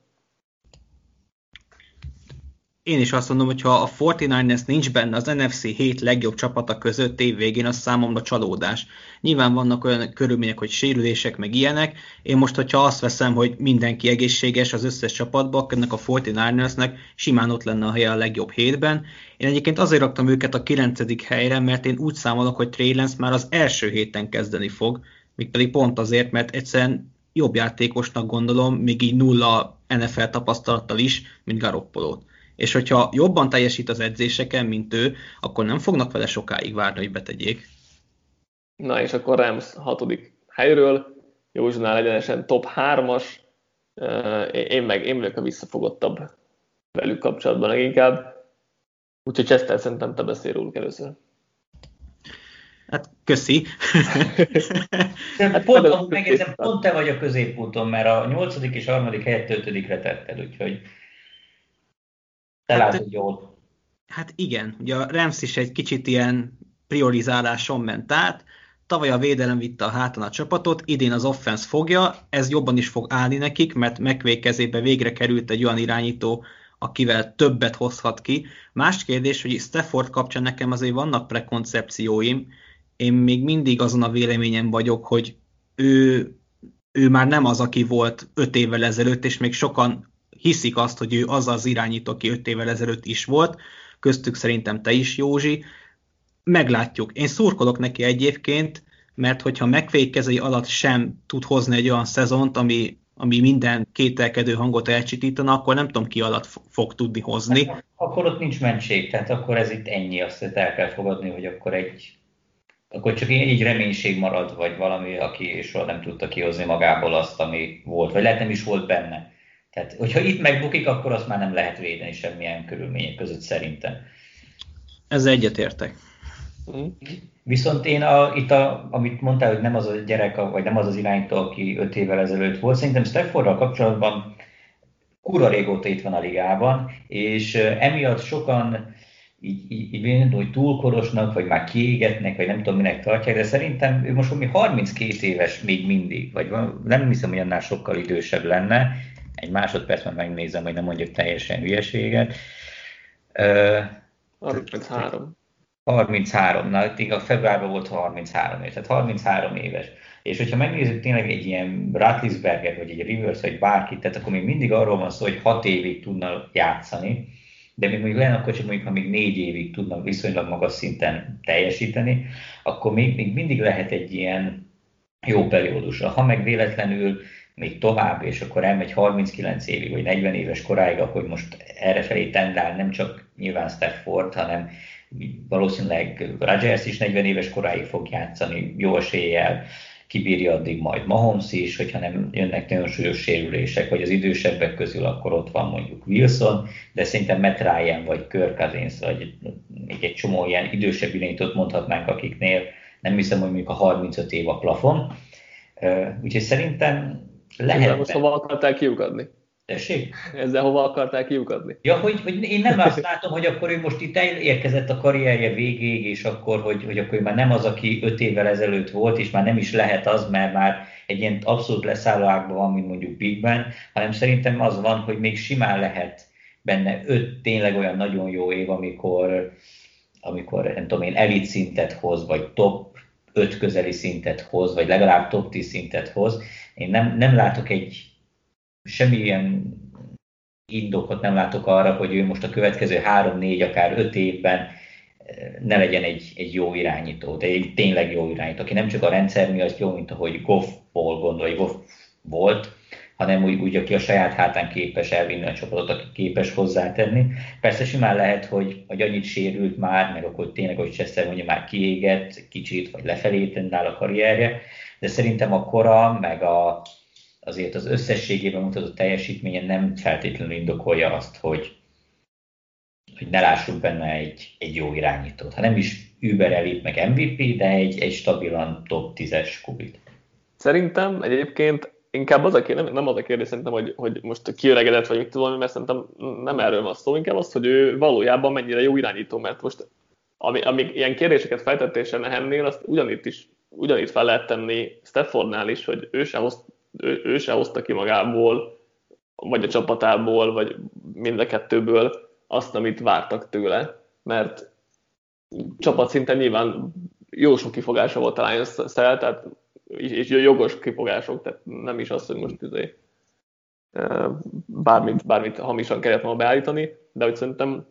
én is azt mondom, hogy ha a 49ers nincs benne az NFC 7 legjobb csapata között év végén, az számomra csalódás. Nyilván vannak olyan körülmények, hogy sérülések, meg ilyenek. Én most, hogyha azt veszem, hogy mindenki egészséges az összes csapatban, ennek a 49ersnek simán ott lenne a helye a legjobb hétben. Én egyébként azért raktam őket a 9. helyre, mert én úgy számolok, hogy Trey Lance már az első héten kezdeni fog, pedig pont azért, mert egyszerűen jobb játékosnak gondolom, még így nulla NFL tapasztalattal is, mint Garoppolót és hogyha jobban teljesít az edzéseken, mint ő, akkor nem fognak vele sokáig várni, hogy betegyék. Na és akkor Rams hatodik helyről, Józsnál egyenesen top 3-as, én meg én vagyok a visszafogottabb velük kapcsolatban leginkább. Úgyhogy Chester szerintem te beszél róluk először. Hát köszi. hát pont, megjegyzem, pont te vagy a középúton, mert a nyolcadik és harmadik helyett ötödikre tetted, úgyhogy te hát, látod jól. Hát igen, ugye a Rams is egy kicsit ilyen priorizáláson ment át, tavaly a védelem vitte a hátán a csapatot, idén az offense fogja, ez jobban is fog állni nekik, mert McVay kezébe végre került egy olyan irányító, akivel többet hozhat ki. Más kérdés, hogy Stafford kapcsán nekem azért vannak prekoncepcióim, én még mindig azon a véleményem vagyok, hogy ő, ő már nem az, aki volt öt évvel ezelőtt, és még sokan hiszik azt, hogy ő az az irányító, aki öt évvel ezelőtt is volt, köztük szerintem te is, Józsi. Meglátjuk. Én szurkolok neki egyébként, mert hogyha megfékezei alatt sem tud hozni egy olyan szezont, ami, ami minden kételkedő hangot elcsitítana, akkor nem tudom ki alatt fog tudni hozni. Hát, akkor ott nincs mentség, tehát akkor ez itt ennyi, azt el kell fogadni, hogy akkor egy akkor csak egy reménység marad, vagy valami, aki soha nem tudta kihozni magából azt, ami volt, vagy lehet nem is volt benne. Tehát, hogyha itt megbukik, akkor azt már nem lehet védeni semmilyen körülmények között szerintem. Ez egyetértek. Mm. Viszont én, a, itt a, amit mondtál, hogy nem az a gyerek, vagy nem az az irányító, aki öt évvel ezelőtt volt, szerintem Staffordral kapcsolatban kura régóta itt van a ligában, és emiatt sokan így, így, így hogy túlkorosnak, vagy már kiégetnek, vagy nem tudom minek tartják, de szerintem ő most valami 32 éves még mindig, vagy nem hiszem, hogy annál sokkal idősebb lenne. Egy másodpercben megnézem, hogy nem mondjuk teljesen hülyeséget. 33. 33, na a februárban volt 33 éves, tehát 33 éves. És hogyha megnézzük tényleg egy ilyen Ratlisberger, vagy egy Rivers, vagy bárkit, tehát akkor még mindig arról van szó, hogy 6 évig tudna játszani, de még mondjuk lenne akkor csak mondjuk, ha még négy évig tudnak viszonylag magas szinten teljesíteni, akkor még, még mindig lehet egy ilyen jó periódusra. Ha meg véletlenül még tovább, és akkor elmegy 39 évig, vagy 40 éves koráig, akkor most errefelé tendál nem csak nyilván Stafford, hanem valószínűleg Rodgers is 40 éves koráig fog játszani, jó eséllyel, kibírja addig majd Mahomes is, hogyha nem jönnek nagyon súlyos sérülések, vagy az idősebbek közül, akkor ott van mondjuk Wilson, de szerintem Matt Ryan, vagy Kirk Cousins, vagy még egy csomó ilyen idősebb irányítót mondhatnánk, akiknél nem hiszem, hogy mondjuk a 35 év a plafon. Úgyhogy szerintem lehet. Most hova akartál kiukadni? Tessék? Ezzel hova akarták kiukadni? Ja, hogy, hogy én nem azt látom, hogy akkor ő most itt érkezett a karrierje végéig, és akkor, hogy, hogy akkor ő már nem az, aki öt évvel ezelőtt volt, és már nem is lehet az, mert már egy ilyen abszolút leszállóákban van, mint mondjuk Big Ben, hanem szerintem az van, hogy még simán lehet benne öt tényleg olyan nagyon jó év, amikor, amikor nem tudom én, elit szintet hoz, vagy top 5 közeli szintet hoz, vagy legalább top 10 szintet hoz. Én nem, nem látok egy semmilyen indokot nem látok arra, hogy ő most a következő három, négy, akár öt évben eh, ne legyen egy, egy jó irányító, de egy tényleg jó irányító, aki nem csak a rendszer miatt jó, mint ahogy Goff-ból gondol, vagy Goff volt, hanem úgy, úgy, aki a saját hátán képes elvinni a csapatot, aki képes hozzátenni. Persze simán lehet, hogy, hogy annyit sérült már, meg akkor tényleg, hogy Chester mondja, már kiégett kicsit, vagy lefelé tendál a karrierje, de szerintem a kora, meg a, azért az összességében mutatott teljesítménye nem feltétlenül indokolja azt, hogy, hogy ne lássunk benne egy, egy jó irányítót. Ha nem is Uber elit meg MVP, de egy, egy stabilan top 10-es kubit. Szerintem egyébként inkább az a kérdés, nem, nem az a kérdés szerintem, hogy, hogy most kiöregedett, vagy mit tudom, mert szerintem nem erről van szó, inkább az, hogy ő valójában mennyire jó irányító, mert most ami, amíg ilyen kérdéseket feltettésen nehennél, azt ugyanitt is ugyanitt fel lehet tenni Staffordnál is, hogy ő se hoz ő, ő se hozta ki magából, vagy a csapatából, vagy mind a kettőből azt, amit vártak tőle, mert csapatszinten nyilván jó sok kifogása volt a lions tehát és jogos kifogások, tehát nem is az, hogy most izé, bármit, bármit hamisan kellett volna beállítani, de hogy szerintem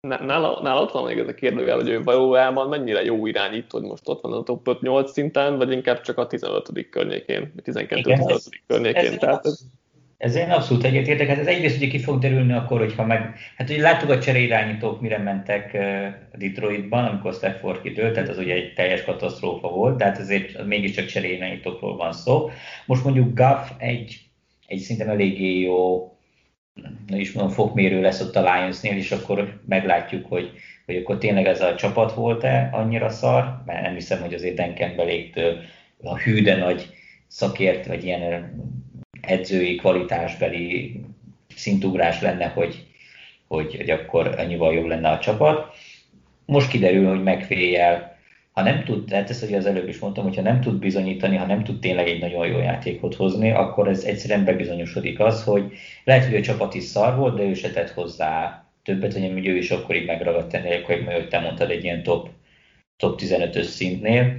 nála, nála ott van még ez a kérdőjel, hogy ő valójában mennyire jó irányító, hogy most ott van a top 5-8 szinten, vagy inkább csak a 15. környékén, 12-15. környékén. Ez, Tehát ez, ez én abszolút egyetértek. Hát ez egyrészt ugye ki fog derülni akkor, hogyha meg... Hát ugye láttuk a cseréirányítók mire mentek Detroitban, amikor Stafford kidőlt, tehát az ugye egy teljes katasztrófa volt, de hát ezért mégiscsak cseréirányítókról van szó. Most mondjuk Guff egy, egy szinte eléggé jó nem is mondom, fokmérő lesz ott a Lionsnél, és akkor meglátjuk, hogy, hogy akkor tényleg ez a csapat volt-e annyira szar, mert nem hiszem, hogy azért Dan Campbelléktől a hű, de nagy szakért, vagy ilyen edzői kvalitásbeli szintugrás lenne, hogy, hogy, hogy akkor annyival jobb lenne a csapat. Most kiderül, hogy megféljel ha nem tud, tehát ezt, hogy az előbb is mondtam, hogyha nem tud bizonyítani, ha nem tud tényleg egy nagyon jó játékot hozni, akkor ez egyszerűen bebizonyosodik az, hogy lehet, hogy a csapat is szar volt, de ő se tett hozzá többet, hogy ő is akkor így megragadt ennél, hogy te mondtad egy ilyen top, top 15-ös szintnél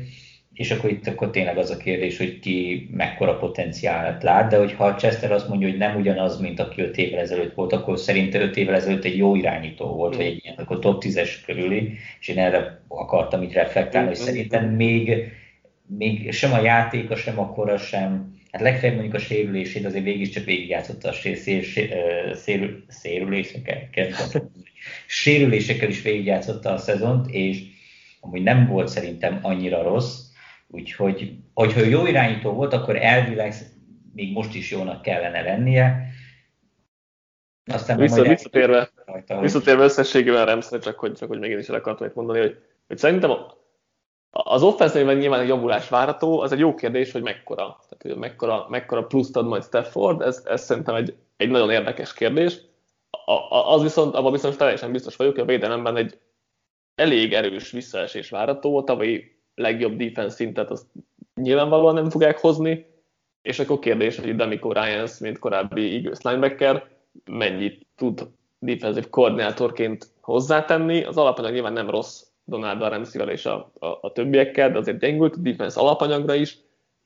és akkor itt akkor tényleg az a kérdés, hogy ki mekkora potenciált lát, de hogyha Chester azt mondja, hogy nem ugyanaz, mint aki 5 évvel ezelőtt volt, akkor szerinte 5 évvel ezelőtt egy jó irányító volt, vagy egy ilyen, akkor top 10-es körüli, és én erre akartam itt reflektálni, hogy szerintem még, még sem a játéka, sem a kora, sem, hát legfeljebb mondjuk a sérülését azért végig csak végigjátszotta a sérülésekkel, sérülésekkel is végigjátszotta a szezont, és amúgy nem volt szerintem annyira rossz, Úgyhogy, hogyha jó irányító volt, akkor elvileg még most is jónak kellene lennie. Aztán Vissza, visszatérve, rajta, visszatérve összességében Remszre, csak hogy, csak hogy még én is el akartam itt mondani, hogy, hogy szerintem Az offenszében nyilván egy javulás várható, az egy jó kérdés, hogy mekkora, tehát hogy mekkora, mekkora pluszt ad majd Stafford, ez, ez szerintem egy, egy nagyon érdekes kérdés. A, a, az viszont, abban viszont teljesen biztos vagyok, hogy a védelemben egy elég erős visszaesés várható, a tavalyi legjobb defense szintet azt nyilvánvalóan nem fogják hozni, és akkor kérdés, hogy Demico Ryans, mint korábbi Eagles linebacker, mennyit tud defensive koordinátorként hozzátenni. Az alapanyag nyilván nem rossz Donald Ramsey-vel és a, a, a, többiekkel, de azért gyengült a defense alapanyagra is,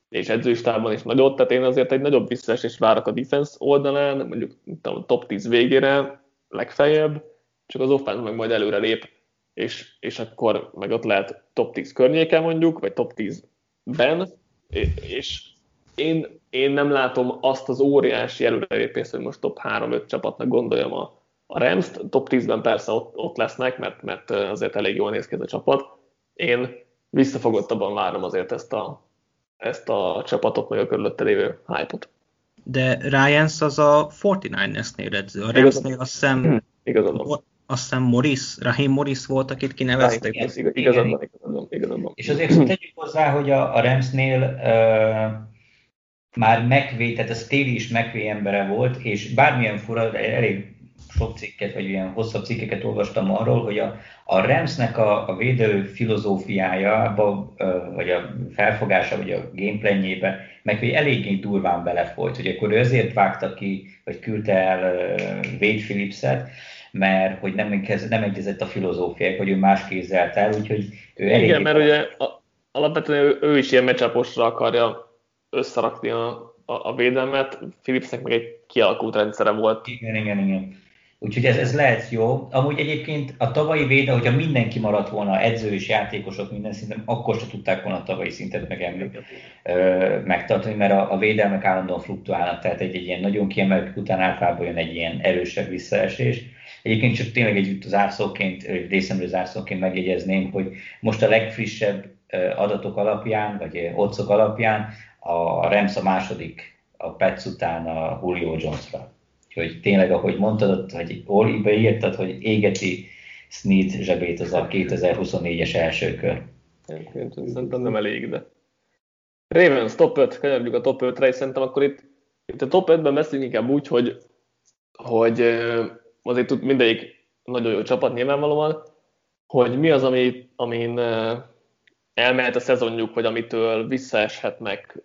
és edzőistában is nagyot, tehát én azért egy nagyobb visszaesést várok a defense oldalán, mondjuk a top 10 végére legfeljebb, csak az offense meg majd előre lép, és, és akkor meg ott lehet top 10 környéken mondjuk, vagy top 10-ben, és én, én nem látom azt az óriási előrelépést, hogy most top 3-5 csapatnak gondoljam a, a rams top 10-ben persze ott, ott lesznek, mert, mert azért elég jól néz ki ez a csapat. Én visszafogottabban várom azért ezt a, ezt a csapatot, meg a körülötte lévő hype-ot. De Ryans az a 49ers-nél edző. A Ramsnél azt hiszem, hm, igazad azt hiszem Morris, Rahim Morris volt, akit kineveztek. Igazad, igazad, igazad, igazad, És azért tegyük hozzá, hogy a, a Ramsnél uh, már McVay, tehát a Staley is McVay embere volt, és bármilyen fura, elég sok cikket, vagy ilyen hosszabb cikkeket olvastam arról, hogy a, a Ramsnek a, a védő filozófiája, vagy a felfogása, vagy a gameplanjébe, meg hogy eléggé durván belefolyt, hogy akkor ő azért vágta ki, vagy küldte el Wade Phillipset, mert hogy nem, nem egyezett a filozófiák, hogy ő más kézelt el, úgyhogy ő elég... Igen, mert ugye alapvetően ő, ő is ilyen mecsaposra akarja összerakni a, a, a védelmet, Philipsnek meg egy kialakult rendszere volt. Igen, igen, igen. Úgyhogy ez, ez lehet jó. Amúgy egyébként a tavalyi véde, hogyha mindenki maradt volna, edző és játékosok minden szinten, akkor se tudták volna a tavalyi szintet megemlíteni, megtartani, mert a, a védelmek állandóan fluktuálnak, tehát egy, egy ilyen nagyon kiemelkedő után általában jön egy ilyen erősebb visszaesés. Egyébként csak tényleg együtt az árszóként, részemről az árszóként megjegyezném, hogy most a legfrissebb adatok alapján, vagy otcok alapján a Rams a második a Pets után a Julio Jonesra. Úgyhogy tényleg, ahogy mondtad, hogy Olibe írtad, hogy égeti Snead zsebét az a 2024-es első kör. Szerintem nem elég, de... Ravens top 5, kanyarodjuk a top 5-re, és szerintem akkor itt, itt a top 5-ben beszélünk inkább úgy, hogy, hogy azért tud mindegyik nagyon jó csapat nyilvánvalóan, hogy mi az, ami, amin elmehet a szezonjuk, vagy amitől visszaeshetnek,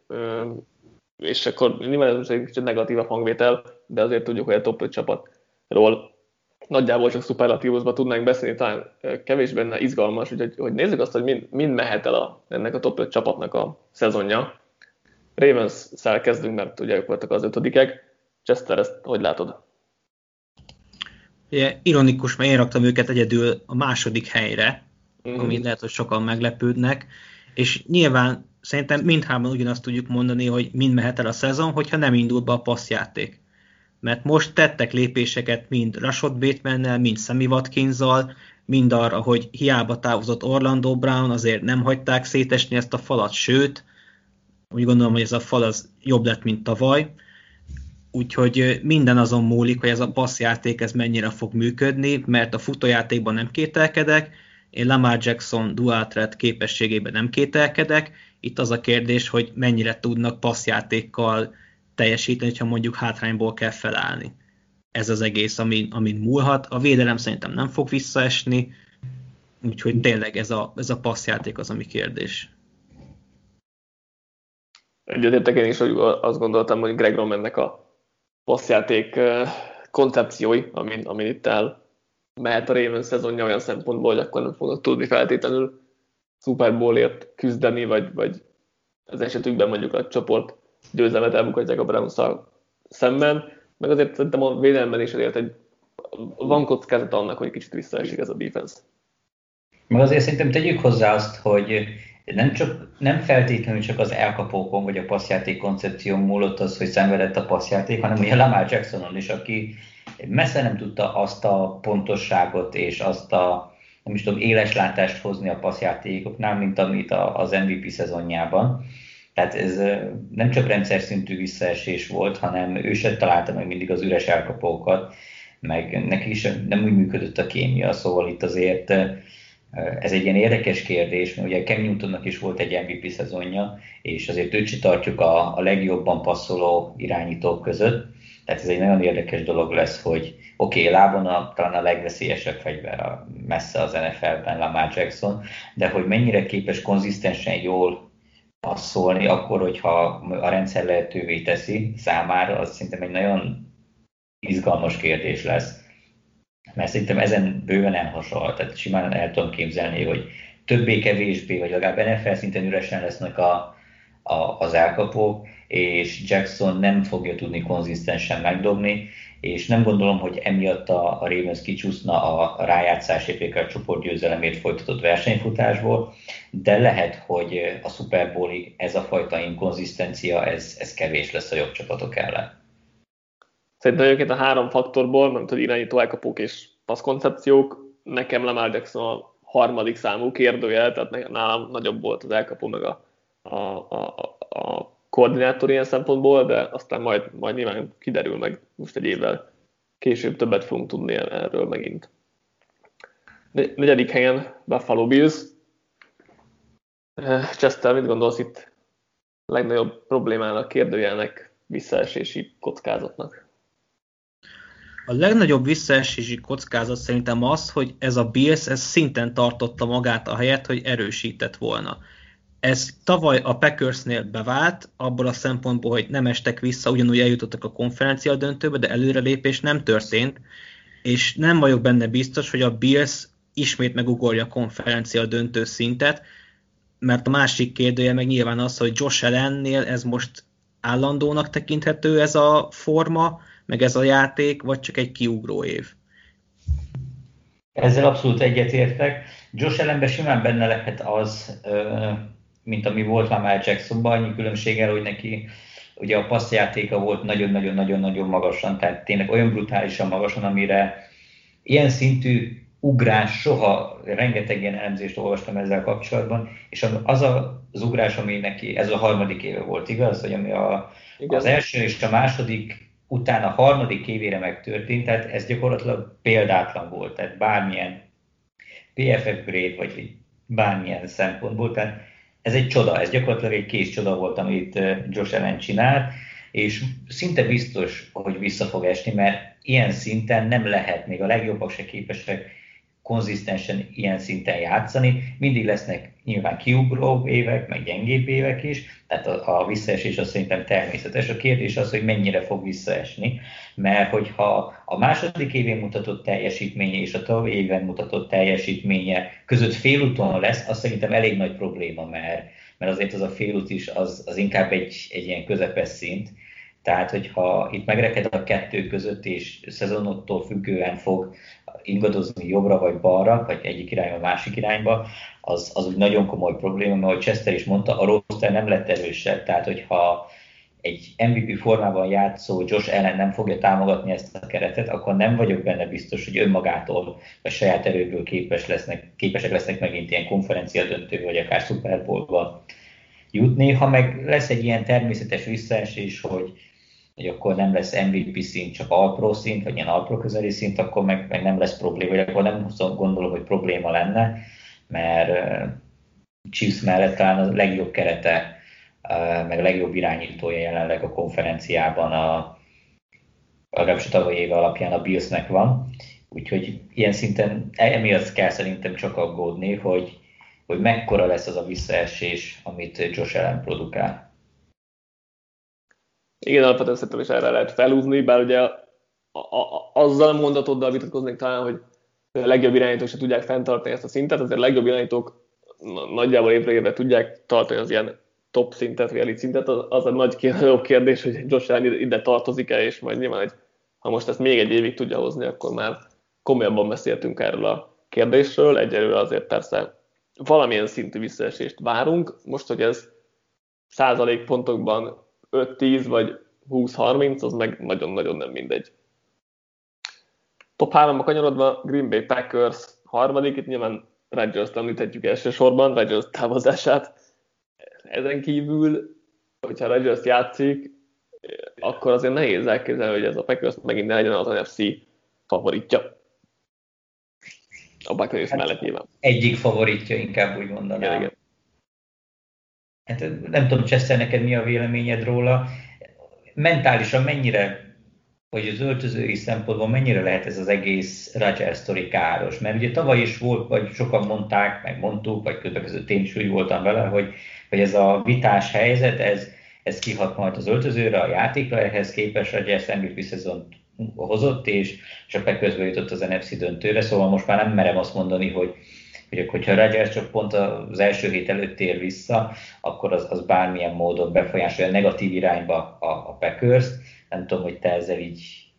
és akkor nyilván ez egy kicsit negatív a hangvétel, de azért tudjuk, hogy a top 5 csapatról nagyjából csak szuperlatívusban tudnánk beszélni, talán kevés benne izgalmas, úgyhogy hogy nézzük azt, hogy mind, mind mehet el a, ennek a top 5 csapatnak a szezonja. Ravens-szel kezdünk, mert ugye ők voltak az ötödikek. Chester, ezt hogy látod? Ugye, ironikus, mert én raktam őket egyedül a második helyre, mm-hmm. ami lehet, hogy sokan meglepődnek, és nyilván szerintem mindhárman ugyanazt tudjuk mondani, hogy mind mehet el a szezon, hogyha nem indul be a passzjáték. Mert most tettek lépéseket mind Rashad Batemannel, mind Sammy Watkinszal, mind arra, hogy hiába távozott Orlando Brown, azért nem hagyták szétesni ezt a falat, sőt, úgy gondolom, hogy ez a fal az jobb lett, mint tavaly, úgyhogy minden azon múlik, hogy ez a passzjáték ez mennyire fog működni, mert a futójátékban nem kételkedek, én Lamar Jackson dual threat képességében nem kételkedek, itt az a kérdés, hogy mennyire tudnak passzjátékkal teljesíteni, ha mondjuk hátrányból kell felállni. Ez az egész, amin, amin múlhat. A védelem szerintem nem fog visszaesni, úgyhogy tényleg ez a, ez a passzjáték az, ami kérdés. Egyetértek én is, hogy azt gondoltam, hogy Greg Romannek a passzjáték koncepciói, amin, amin itt el mehet a Ravens szezonja olyan szempontból, hogy akkor nem fognak tudni feltétlenül Super Bowlért küzdeni, vagy, vagy az esetükben mondjuk a csoport győzelmet elbukhatják a browns szemben, meg azért szerintem a védelemben is azért egy, van kockázat annak, hogy kicsit visszaesik ez a defense. Meg azért szerintem tegyük hozzá azt, hogy nem, csak, nem feltétlenül csak az elkapókon vagy a passzjáték koncepción múlott az, hogy szenvedett a passzjáték, hanem ugye Lamar Jacksonon is, aki messze nem tudta azt a pontosságot és azt a nem is tudom, éles látást hozni a passzjátékoknál, mint amit az MVP szezonjában. Tehát ez nem csak rendszer szintű visszaesés volt, hanem ő se találta meg mindig az üres elkapókat, meg neki is nem úgy működött a kémia, szóval itt azért Ez egy ilyen érdekes kérdés, mert ugye Cam Newtonnak is volt egy MVP szezonja, és azért őt tartjuk a, a legjobban passzoló irányítók között. Tehát ez egy nagyon érdekes dolog lesz, hogy oké, okay, lábon a, talán a legveszélyesebb fegyver a, messze az NFL-ben Lamar Jackson, de hogy mennyire képes konzisztensen jól passzolni, akkor, hogyha a rendszer lehetővé teszi számára, az szerintem egy nagyon izgalmas kérdés lesz. Mert szerintem ezen bőven elhasonlít, tehát simán el tudom képzelni, hogy többé-kevésbé, vagy legalább NFL szinten üresen lesznek a, a, az elkapók, és Jackson nem fogja tudni konzisztensen megdobni, és nem gondolom, hogy emiatt a, a Ravens kicsúszna a, a rájátszás értékel csoportgyőzelemért folytatott versenyfutásból, de lehet, hogy a Super Bowlig ez a fajta inkonzisztencia, ez, ez kevés lesz a jobb csapatok ellen. Szerintem egyébként a három faktorból, nem tudom, irányító elkapók és passzkoncepciók, nekem Lamar Jackson a harmadik számú kérdőjel, tehát nálam nagyobb volt az elkapó meg a, a, a, a koordinátor ilyen szempontból, de aztán majd, majd nyilván kiderül meg most egy évvel később többet fogunk tudni erről megint. Negyedik helyen Buffalo Bills. Eh, Chester, mit gondolsz itt legnagyobb problémának, kérdőjelnek, visszaesési kockázatnak? A legnagyobb visszaesési kockázat szerintem az, hogy ez a Bills ez szinten tartotta magát a helyet, hogy erősített volna. Ez tavaly a Packersnél bevált, abból a szempontból, hogy nem estek vissza, ugyanúgy eljutottak a konferencia döntőbe, de előrelépés nem történt, és nem vagyok benne biztos, hogy a Bills ismét megugorja a konferencia döntő szintet, mert a másik kérdője meg nyilván az, hogy Josh Allennél ez most állandónak tekinthető ez a forma, meg ez a játék, vagy csak egy kiugró év? Ezzel abszolút egyetértek. Josh Allenben simán benne lehet az, mint ami volt már Mel Jacksonban, annyi különbséggel, hogy neki ugye a passzjátéka volt nagyon-nagyon-nagyon-nagyon magasan, tehát tényleg olyan brutálisan magasan, amire ilyen szintű ugrás soha, rengeteg ilyen elemzést olvastam ezzel kapcsolatban, és az a, az ugrás, ami neki, ez a harmadik éve volt, igaz? Hogy ami a, az első és a második utána a harmadik évére megtörtént, tehát ez gyakorlatilag példátlan volt, tehát bármilyen PFF grade, vagy bármilyen szempontból, tehát ez egy csoda, ez gyakorlatilag egy kés csoda volt, amit Josh Allen csinált, és szinte biztos, hogy vissza fog esni, mert ilyen szinten nem lehet, még a legjobbak se képesek konzisztensen ilyen szinten játszani. Mindig lesznek nyilván kiugró évek, meg gyengébb évek is, tehát a, a visszaesés az szerintem természetes. A kérdés az, hogy mennyire fog visszaesni, mert hogyha a második évén mutatott teljesítménye és a tavalyi éven mutatott teljesítménye között félúton lesz, az szerintem elég nagy probléma, mert, mert azért az a félút is az, az inkább egy, egy ilyen közepes szint, tehát, hogyha itt megreked a kettő között, és szezonottól függően fog ingadozni jobbra vagy balra, vagy egyik irányba, másik irányba, az, az úgy nagyon komoly probléma, mert ahogy Chester is mondta, a roster nem lett erősebb, tehát hogyha egy MVP formában játszó Josh ellen nem fogja támogatni ezt a keretet, akkor nem vagyok benne biztos, hogy önmagától vagy saját erőből képes lesznek, képesek lesznek megint ilyen konferencia döntő, vagy akár Super Bowl-ba jutni. Ha meg lesz egy ilyen természetes visszaesés, hogy hogy akkor nem lesz MVP szint, csak Alpro szint, vagy ilyen Alpro közeli szint, akkor meg, meg nem lesz probléma, vagy akkor nem gondolom, hogy probléma lenne, mert uh, Chiefs mellett talán a legjobb kerete, meg a legjobb irányítója jelenleg a konferenciában a, legalábbis a tavalyi éve alapján a Billsnek van. Úgyhogy ilyen szinten emiatt kell szerintem csak aggódni, hogy, hogy mekkora lesz az a visszaesés, amit Josh Allen produkál. Igen, alapvetően szerintem is erre lehet felhúzni, bár ugye a, a, azzal a mondatoddal vitatkoznék talán, hogy a legjobb irányítók se tudják fenntartani ezt a szintet, azért a legjobb irányítók nagyjából évre évre tudják tartani az ilyen top szintet, vagy elit szintet, az, az a nagy kérdés, hogy Josh Allen ide tartozik-e, és majd nyilván, hogy ha most ezt még egy évig tudja hozni, akkor már komolyabban beszéltünk erről a kérdésről. Egyelőre azért persze valamilyen szintű visszaesést várunk. Most, hogy ez százalékpontokban 5-10 vagy 20-30, az meg nagyon-nagyon nem mindegy. Top 3-ba kanyarodva Green Bay Packers harmadik, itt nyilván Rodgers-t említhetjük elsősorban, Rodgers távozását. Ezen kívül, hogyha Rodgers játszik, akkor azért nehéz elképzelni, hogy ez a Packers megint ne legyen az NFC favoritja. a Buccaneers hát mellett nyilván. Egyik favoritja inkább úgy mondanám. Igen, igen. Hát nem tudom, Chester, neked mi a véleményed róla? Mentálisan mennyire, vagy az öltözői szempontból mennyire lehet ez az egész Roger sztori káros? Mert ugye tavaly is volt, vagy sokan mondták, meg mondtuk, vagy közben között én is úgy voltam vele, hogy, hogy ez a vitás helyzet, ez, ez kihat majd az öltözőre, a játékra, ehhez képest Roger MVP szezont hozott, és, és a Packers jutott az NFC döntőre, szóval most már nem merem azt mondani, hogy, hogy hogyha Rodgers csak pont az első hét előtt tér vissza, akkor az, az bármilyen módon befolyásolja negatív irányba a, a packers -t. Nem tudom, hogy te ezzel így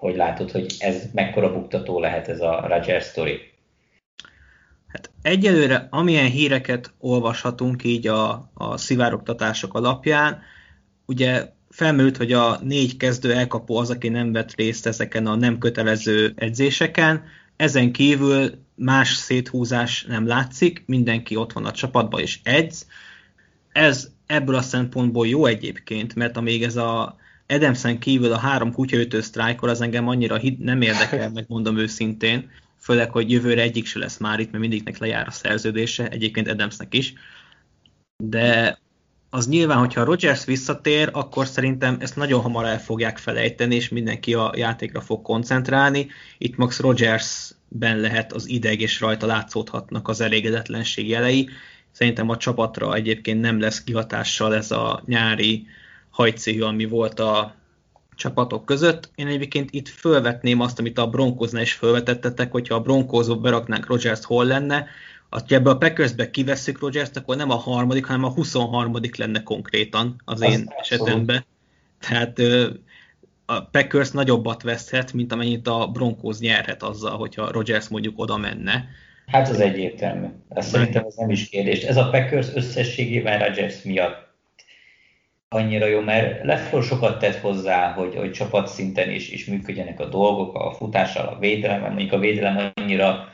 hogy látod, hogy ez mekkora buktató lehet ez a Rodgers story. Hát egyelőre amilyen híreket olvashatunk így a, a szivárogtatások alapján, ugye felmerült, hogy a négy kezdő elkapó az, aki nem vett részt ezeken a nem kötelező edzéseken, ezen kívül más széthúzás nem látszik, mindenki ott van a csapatban és edz. Ez ebből a szempontból jó egyébként, mert amíg ez a Edemsen kívül a három kutyaütő sztrájkol, az engem annyira nem érdekel, megmondom őszintén, főleg, hogy jövőre egyik se lesz már itt, mert mindiknek lejár a szerződése, egyébként Edemsnek is. De az nyilván, hogyha Rogers visszatér, akkor szerintem ezt nagyon hamar el fogják felejteni, és mindenki a játékra fog koncentrálni. Itt Max Rogersben lehet az ideg, és rajta látszódhatnak az elégedetlenség jelei. Szerintem a csapatra egyébként nem lesz kihatással ez a nyári hajcéhű, ami volt a csapatok között. Én egyébként itt fölvetném azt, amit a Broncosnál is fölvetettetek, hogyha a Broncosba beraknánk Rogers hol lenne, ha ebbe a Packersbe kivesszük Rogers-t, akkor nem a harmadik, hanem a 23 lenne konkrétan az, az én esetemben. Tehát a Packers nagyobbat veszhet, mint amennyit a Broncos nyerhet azzal, hogyha Rogers mondjuk oda menne. Hát az egyértelmű. Ezt szerintem ez nem is kérdés. Ez a Packers összességében Rodgers miatt annyira jó, mert Leffler sokat tett hozzá, hogy, hogy csapatszinten is, is működjenek a dolgok, a futással, a védelem, mondjuk a védelem annyira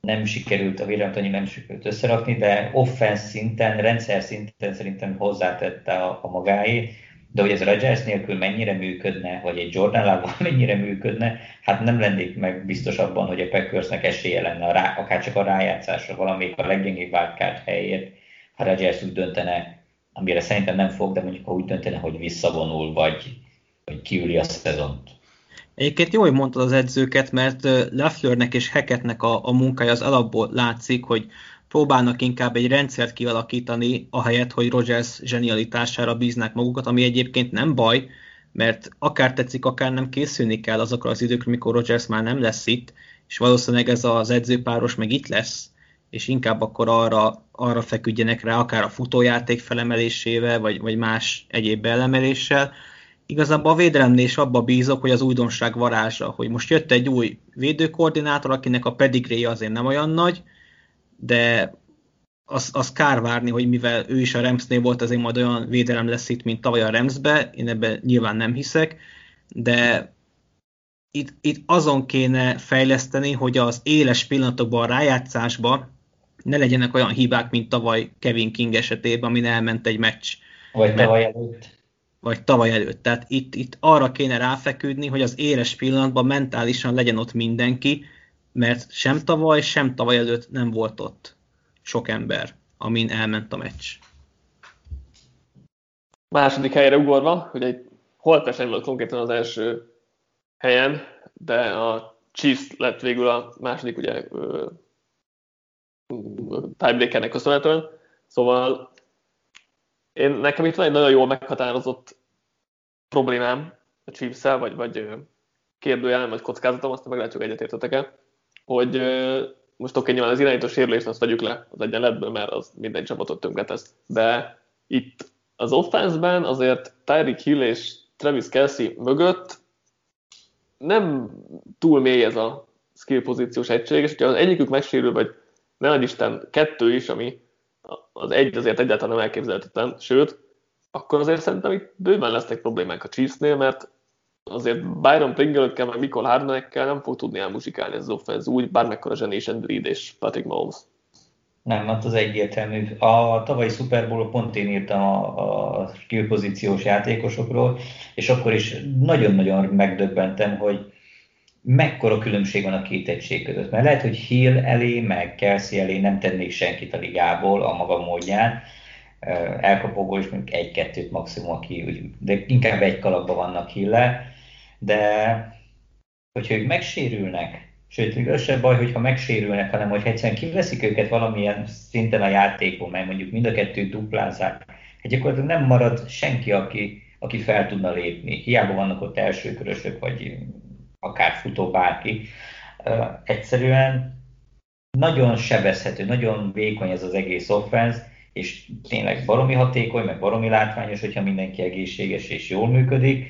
nem sikerült, a védelmet annyi nem sikerült összerakni, de offense szinten, rendszer szinten szerintem hozzátette a, a magáét, de hogy ez Rodgers nélkül mennyire működne, vagy egy Jordan Love mennyire működne, hát nem lennék meg biztos abban, hogy a Packersnek esélye lenne, a rá, akár csak a rájátszásra, valamelyik a leggyengébb wildcard helyért, ha Rodgers úgy döntene, amire szerintem nem fog, de mondjuk ha úgy döntene, hogy visszavonul, vagy, vagy kiüli a szezont. Egyébként jó, hogy mondtad az edzőket, mert Lefflernek és Hackettnek a, a munkája az alapból látszik, hogy próbálnak inkább egy rendszert kialakítani, ahelyett, hogy Rogers zsenialitására bíznak magukat, ami egyébként nem baj, mert akár tetszik, akár nem készülni kell azokra az időkre, mikor Rogers már nem lesz itt, és valószínűleg ez az edzőpáros meg itt lesz, és inkább akkor arra, arra feküdjenek rá, akár a futójáték felemelésével, vagy, vagy más egyéb belemeléssel, igazából a védelemnél is abba bízok, hogy az újdonság varázsa, hogy most jött egy új védőkoordinátor, akinek a pedigréje azért nem olyan nagy, de az, az kár várni, hogy mivel ő is a Remsnél volt, azért majd olyan védelem lesz itt, mint tavaly a Remsbe, én ebben nyilván nem hiszek, de itt, itt azon kéne fejleszteni, hogy az éles pillanatokban, a rájátszásban ne legyenek olyan hibák, mint tavaly Kevin King esetében, amin elment egy meccs. Vagy tavaly előtt vagy tavaly előtt. Tehát itt, itt arra kéne ráfeküdni, hogy az éles pillanatban mentálisan legyen ott mindenki, mert sem tavaly, sem tavaly előtt nem volt ott sok ember, amin elment a meccs. Második helyre ugorva, hogy egy holtverseny volt konkrétan az első helyen, de a Chiefs lett végül a második ugye tiebreakernek köszönhetően. Szóval én, nekem itt van egy nagyon jól meghatározott problémám a chiefs vagy, vagy kérdőjelem, vagy kockázatom, azt meg látjuk egyetértetek-e, hogy most oké, nyilván az irányító sérülést azt vegyük le az egyenletből, mert az minden csapatot tönkretesz, de itt az offenszben azért Tyreek Hill és Travis Kelsey mögött nem túl mély ez a skill pozíciós egység, és hogyha az egyikük megsérül, vagy ne Isten kettő is, ami az egy azért egyáltalán nem elképzelhetetlen, sőt, akkor azért szerintem itt bőven lesznek problémák a Chiefsnél, mert azért Byron Pringle-ökkel, meg Mikol Hardenekkel nem fog tudni elmuzsikálni ez az offenz úgy, bármekkora zsenés Reid és Patrick Mahomes. Nem, hát az egyértelmű. A tavalyi Super Bowl pont én írtam a, a skillpozíciós játékosokról, és akkor is nagyon-nagyon megdöbbentem, hogy mekkora különbség van a két egység között. Mert lehet, hogy Hill elé, meg Kelsey elé nem tennék senkit a ligából a maga módján, elkapóból is mondjuk egy-kettőt maximum, aki, de inkább egy kalapban vannak hille, de hogyha ők megsérülnek, sőt, még az sem baj, hogyha megsérülnek, hanem hogy egyszerűen kiveszik őket valamilyen szinten a játékból, mert mondjuk mind a kettő duplázák, hát gyakorlatilag nem marad senki, aki, aki fel tudna lépni. Hiába vannak ott elsőkörösök, vagy akár futó bárki. Egyszerűen nagyon sebezhető, nagyon vékony ez az egész offense, és tényleg baromi hatékony, meg baromi látványos, hogyha mindenki egészséges és jól működik,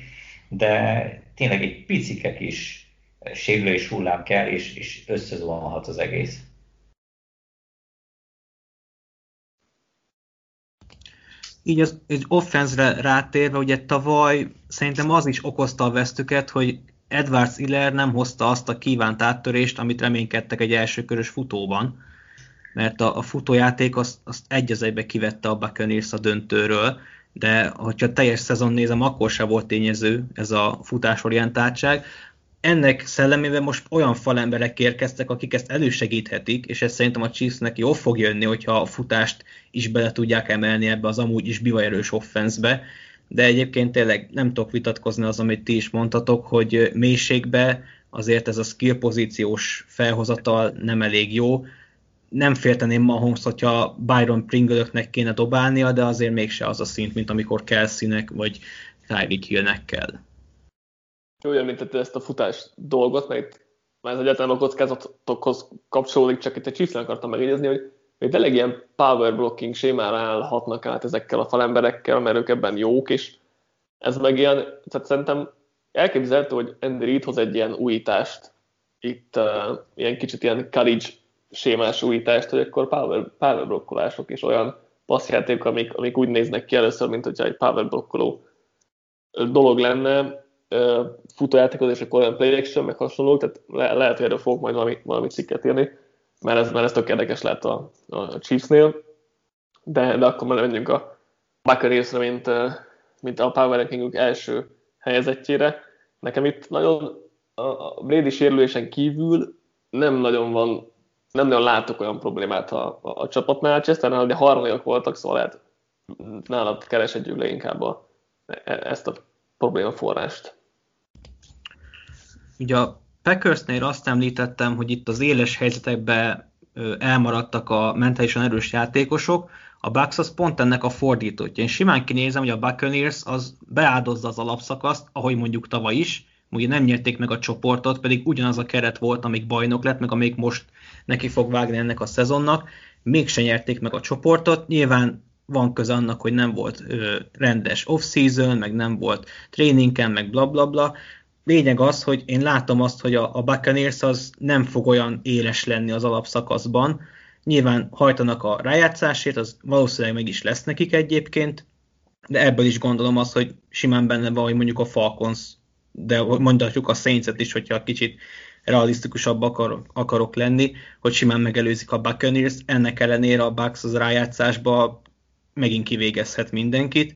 de tényleg egy picike kis sérülés hullám kell, és, és összezuhanhat az egész. Így az egy offenzre rátérve, ugye tavaly szerintem az is okozta a vesztüket, hogy Edwards Iller nem hozta azt a kívánt áttörést, amit reménykedtek egy elsőkörös futóban mert a, a futójáték azt, azt egy az egybe kivette a Buccaneers a döntőről, de hogyha teljes szezon nézem, akkor se volt tényező ez a futásorientáltság. Ennek szellemében most olyan falemberek érkeztek, akik ezt elősegíthetik, és ez szerintem a Chiefsnek jó fog jönni, hogyha a futást is bele tudják emelni ebbe az amúgy is bivajerős offenszbe, de egyébként tényleg nem tudok vitatkozni az, amit ti is mondtatok, hogy mélységbe azért ez a skill pozíciós felhozatal nem elég jó nem félteném Mahomes, hogyha Byron Pringle-öknek kéne dobálnia, de azért mégse az a szint, mint amikor Kelsey-nek vagy Tyreek Hill-nek kell. Jó, említette ezt a futás dolgot, mert már ez egyáltalán a kockázatokhoz kapcsolódik, csak itt egy Chiefs akartam megjegyezni, hogy hogy tényleg ilyen power blocking sémára állhatnak át ezekkel a falemberekkel, mert ők ebben jók, és ez meg ilyen, tehát szerintem elképzelhető, hogy Andy Reid hoz egy ilyen újítást, itt uh, ilyen kicsit ilyen college sémás újítást, hogy akkor power, power blokkolások és olyan passzjáték, amik, amik úgy néznek ki először, mint hogyha egy power blokkoló dolog lenne, futójátékod, és akkor olyan play action, meg hasonló, tehát le, lehet, hogy erről fogok majd valami, valami cikket írni, mert ez, mert ez tök érdekes lehet a, a Chiefsnél, de, de akkor már menjünk a Buccaneersre, mint, mint a Power Rankingük első helyezettjére. Nekem itt nagyon a Brady sérülésen kívül nem nagyon van nem nagyon látok olyan problémát a, a, a csapatnál. Chesternél ugye harmadikak voltak, szóval lehet nálad keresedjük le inkább a, e, ezt a probléma forrást. Ugye a Packersnél azt említettem, hogy itt az éles helyzetekben elmaradtak a mentálisan erős játékosok, a Bucks az pont ennek a fordítótja. Én simán kinézem, hogy a Buccaneers az beáldozza az alapszakaszt, ahogy mondjuk tavaly is, ugye nem nyerték meg a csoportot, pedig ugyanaz a keret volt, amik bajnok lett, meg amik most neki fog vágni ennek a szezonnak, mégsem nyerték meg a csoportot, nyilván van köze annak, hogy nem volt ö, rendes off-season, meg nem volt tréningen, meg bla bla bla. Lényeg az, hogy én látom azt, hogy a, a Buccaneers az nem fog olyan éles lenni az alapszakaszban. Nyilván hajtanak a rájátszásért, az valószínűleg meg is lesz nekik egyébként, de ebből is gondolom azt, hogy simán benne van, hogy mondjuk a Falcons de mondhatjuk a saints is, hogyha kicsit realisztikusabb akar, akarok lenni, hogy simán megelőzik a Buccaneers, ennek ellenére a Bucks az rájátszásba megint kivégezhet mindenkit.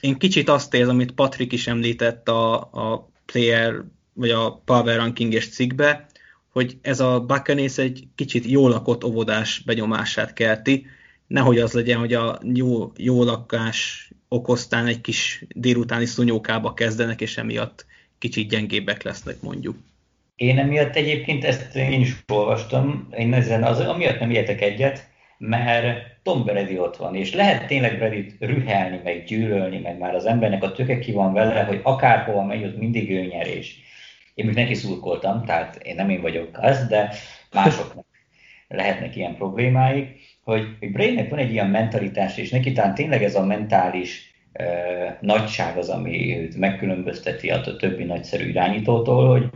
Én kicsit azt érzem, amit Patrick is említett a, a player, vagy a power ranking-es cikkbe, hogy ez a Buccaneers egy kicsit jó lakott óvodás benyomását kelti, nehogy az legyen, hogy a jó, jó lakás okoztán egy kis délutáni szunyókába kezdenek, és emiatt kicsit gyengébbek lesznek mondjuk. Én emiatt egyébként ezt én is olvastam, én ezen az, amiatt nem értek egyet, mert Tom Brady ott van, és lehet tényleg Brady rühelni, meg gyűlölni, meg már az embernek a töke ki van vele, hogy akárhova megy, ott mindig ő nyerés. Én még neki szurkoltam, tehát én nem én vagyok az, de másoknak lehetnek ilyen problémáik, hogy, hogy Bradynek van egy ilyen mentalitás, és neki talán tényleg ez a mentális nagyság az, ami őt megkülönbözteti a többi nagyszerű irányítótól, hogy,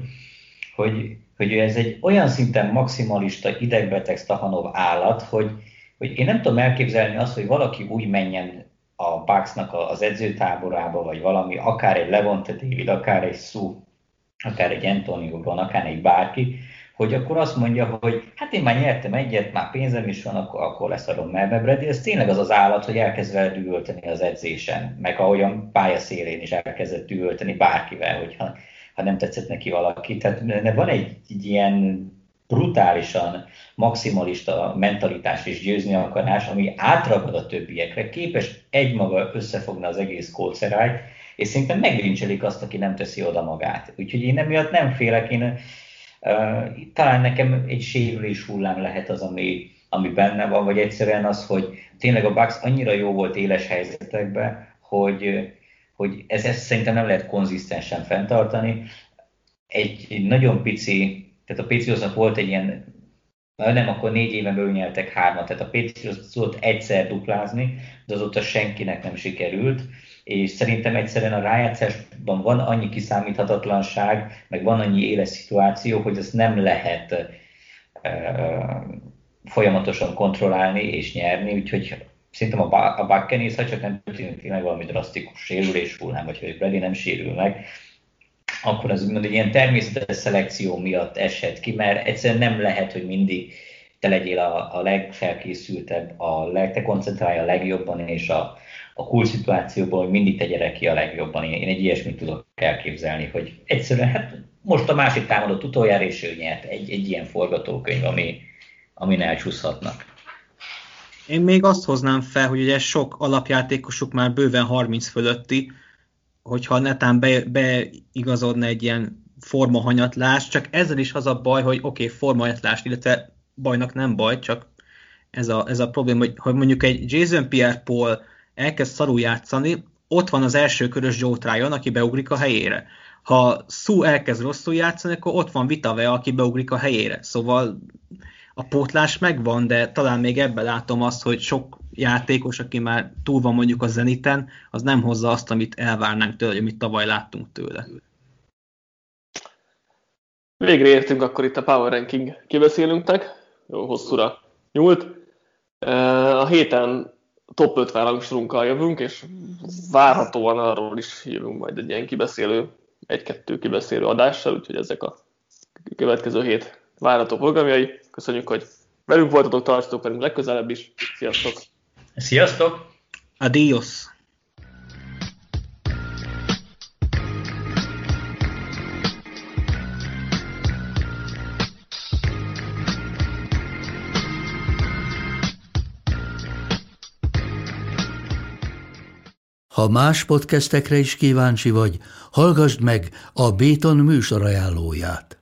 hogy, hogy ez egy olyan szinten maximalista idegbeteg Stahanov állat, hogy, hogy én nem tudom elképzelni azt, hogy valaki úgy menjen a Bucksnak az edzőtáborába, vagy valami, akár egy Levante David, akár egy Sue, akár egy Antonio Brown, akár egy bárki, hogy akkor azt mondja, hogy hát én már nyertem egyet, már pénzem is van, akkor, akkor leszarom melbe Brady. Ez tényleg az az állat, hogy elkezd vele dühölteni az edzésen, meg ahogyan pályaszélén is elkezdett dühölteni bárkivel, hogyha ha nem tetszett neki valaki. Tehát van egy, egy ilyen brutálisan maximalista mentalitás és győzni akarás, ami átragad a többiekre, képes egymaga összefogni az egész kócerájt, és szerintem megrincselik azt, aki nem teszi oda magát. Úgyhogy én emiatt nem félek, én uh, talán nekem egy sérülés hullám lehet az, ami, ami benne van, vagy egyszerűen az, hogy tényleg a Bucks annyira jó volt éles helyzetekben, hogy, hogy ez, ezt szerintem nem lehet konzisztensen fenntartani. Egy, egy nagyon pici, tehát a Patriotsnak volt egy ilyen, nem, akkor négy éven belül nyertek hármat, tehát a Patriots tudott egyszer duplázni, de azóta senkinek nem sikerült, és szerintem egyszerűen a rájátszásban van annyi kiszámíthatatlanság, meg van annyi éles szituáció, hogy ezt nem lehet uh, folyamatosan kontrollálni és nyerni, úgyhogy szerintem a, a Buccaneers, ha csak nem történik tényleg valami drasztikus sérülés hullám, vagy hogy Brady nem sérül meg, akkor az úgymond egy ilyen természetes szelekció miatt esett ki, mert egyszerűen nem lehet, hogy mindig te legyél a, a legfelkészültebb, a leg, te koncentrálj a legjobban, és a, a cool szituációból, hogy mindig tegye ki a legjobban. Én, én egy ilyesmit tudok elképzelni, hogy egyszerűen, hát most a másik támadott utoljára, és ő nyert. Egy, egy ilyen forgatókönyv, ami, amin elcsúszhatnak. Én még azt hoznám fel, hogy ugye sok alapjátékosuk már bőven 30 fölötti, hogyha netán be, beigazodna egy ilyen formahanyatlás, csak ezzel is az a baj, hogy oké, okay, formahanyatlás, illetve bajnak nem baj, csak ez a, ez a probléma, hogy, hogy mondjuk egy Jason Pierre-Paul elkezd szarul játszani, ott van az első körös Joe Tryon, aki beugrik a helyére. Ha Sue elkezd rosszul játszani, akkor ott van Vitave, aki beugrik a helyére. Szóval a pótlás megvan, de talán még ebben látom azt, hogy sok játékos, aki már túl van mondjuk a Zeniten, az nem hozza azt, amit elvárnánk tőle, amit tavaly láttunk tőle. Végre értünk akkor itt a Power Ranking kibeszélünknek. Jó, hosszúra nyúlt. A héten top 50 rangsorunkkal jövünk, és várhatóan arról is jövünk majd egy ilyen kibeszélő, egy-kettő kibeszélő adással, úgyhogy ezek a következő hét várható programjai. Köszönjük, hogy velünk voltatok, tartsatok velünk legközelebb is. Sziasztok! Sziasztok! Adios! Ha más podcastekre is kíváncsi vagy, hallgassd meg a Béton műsor ajánlóját.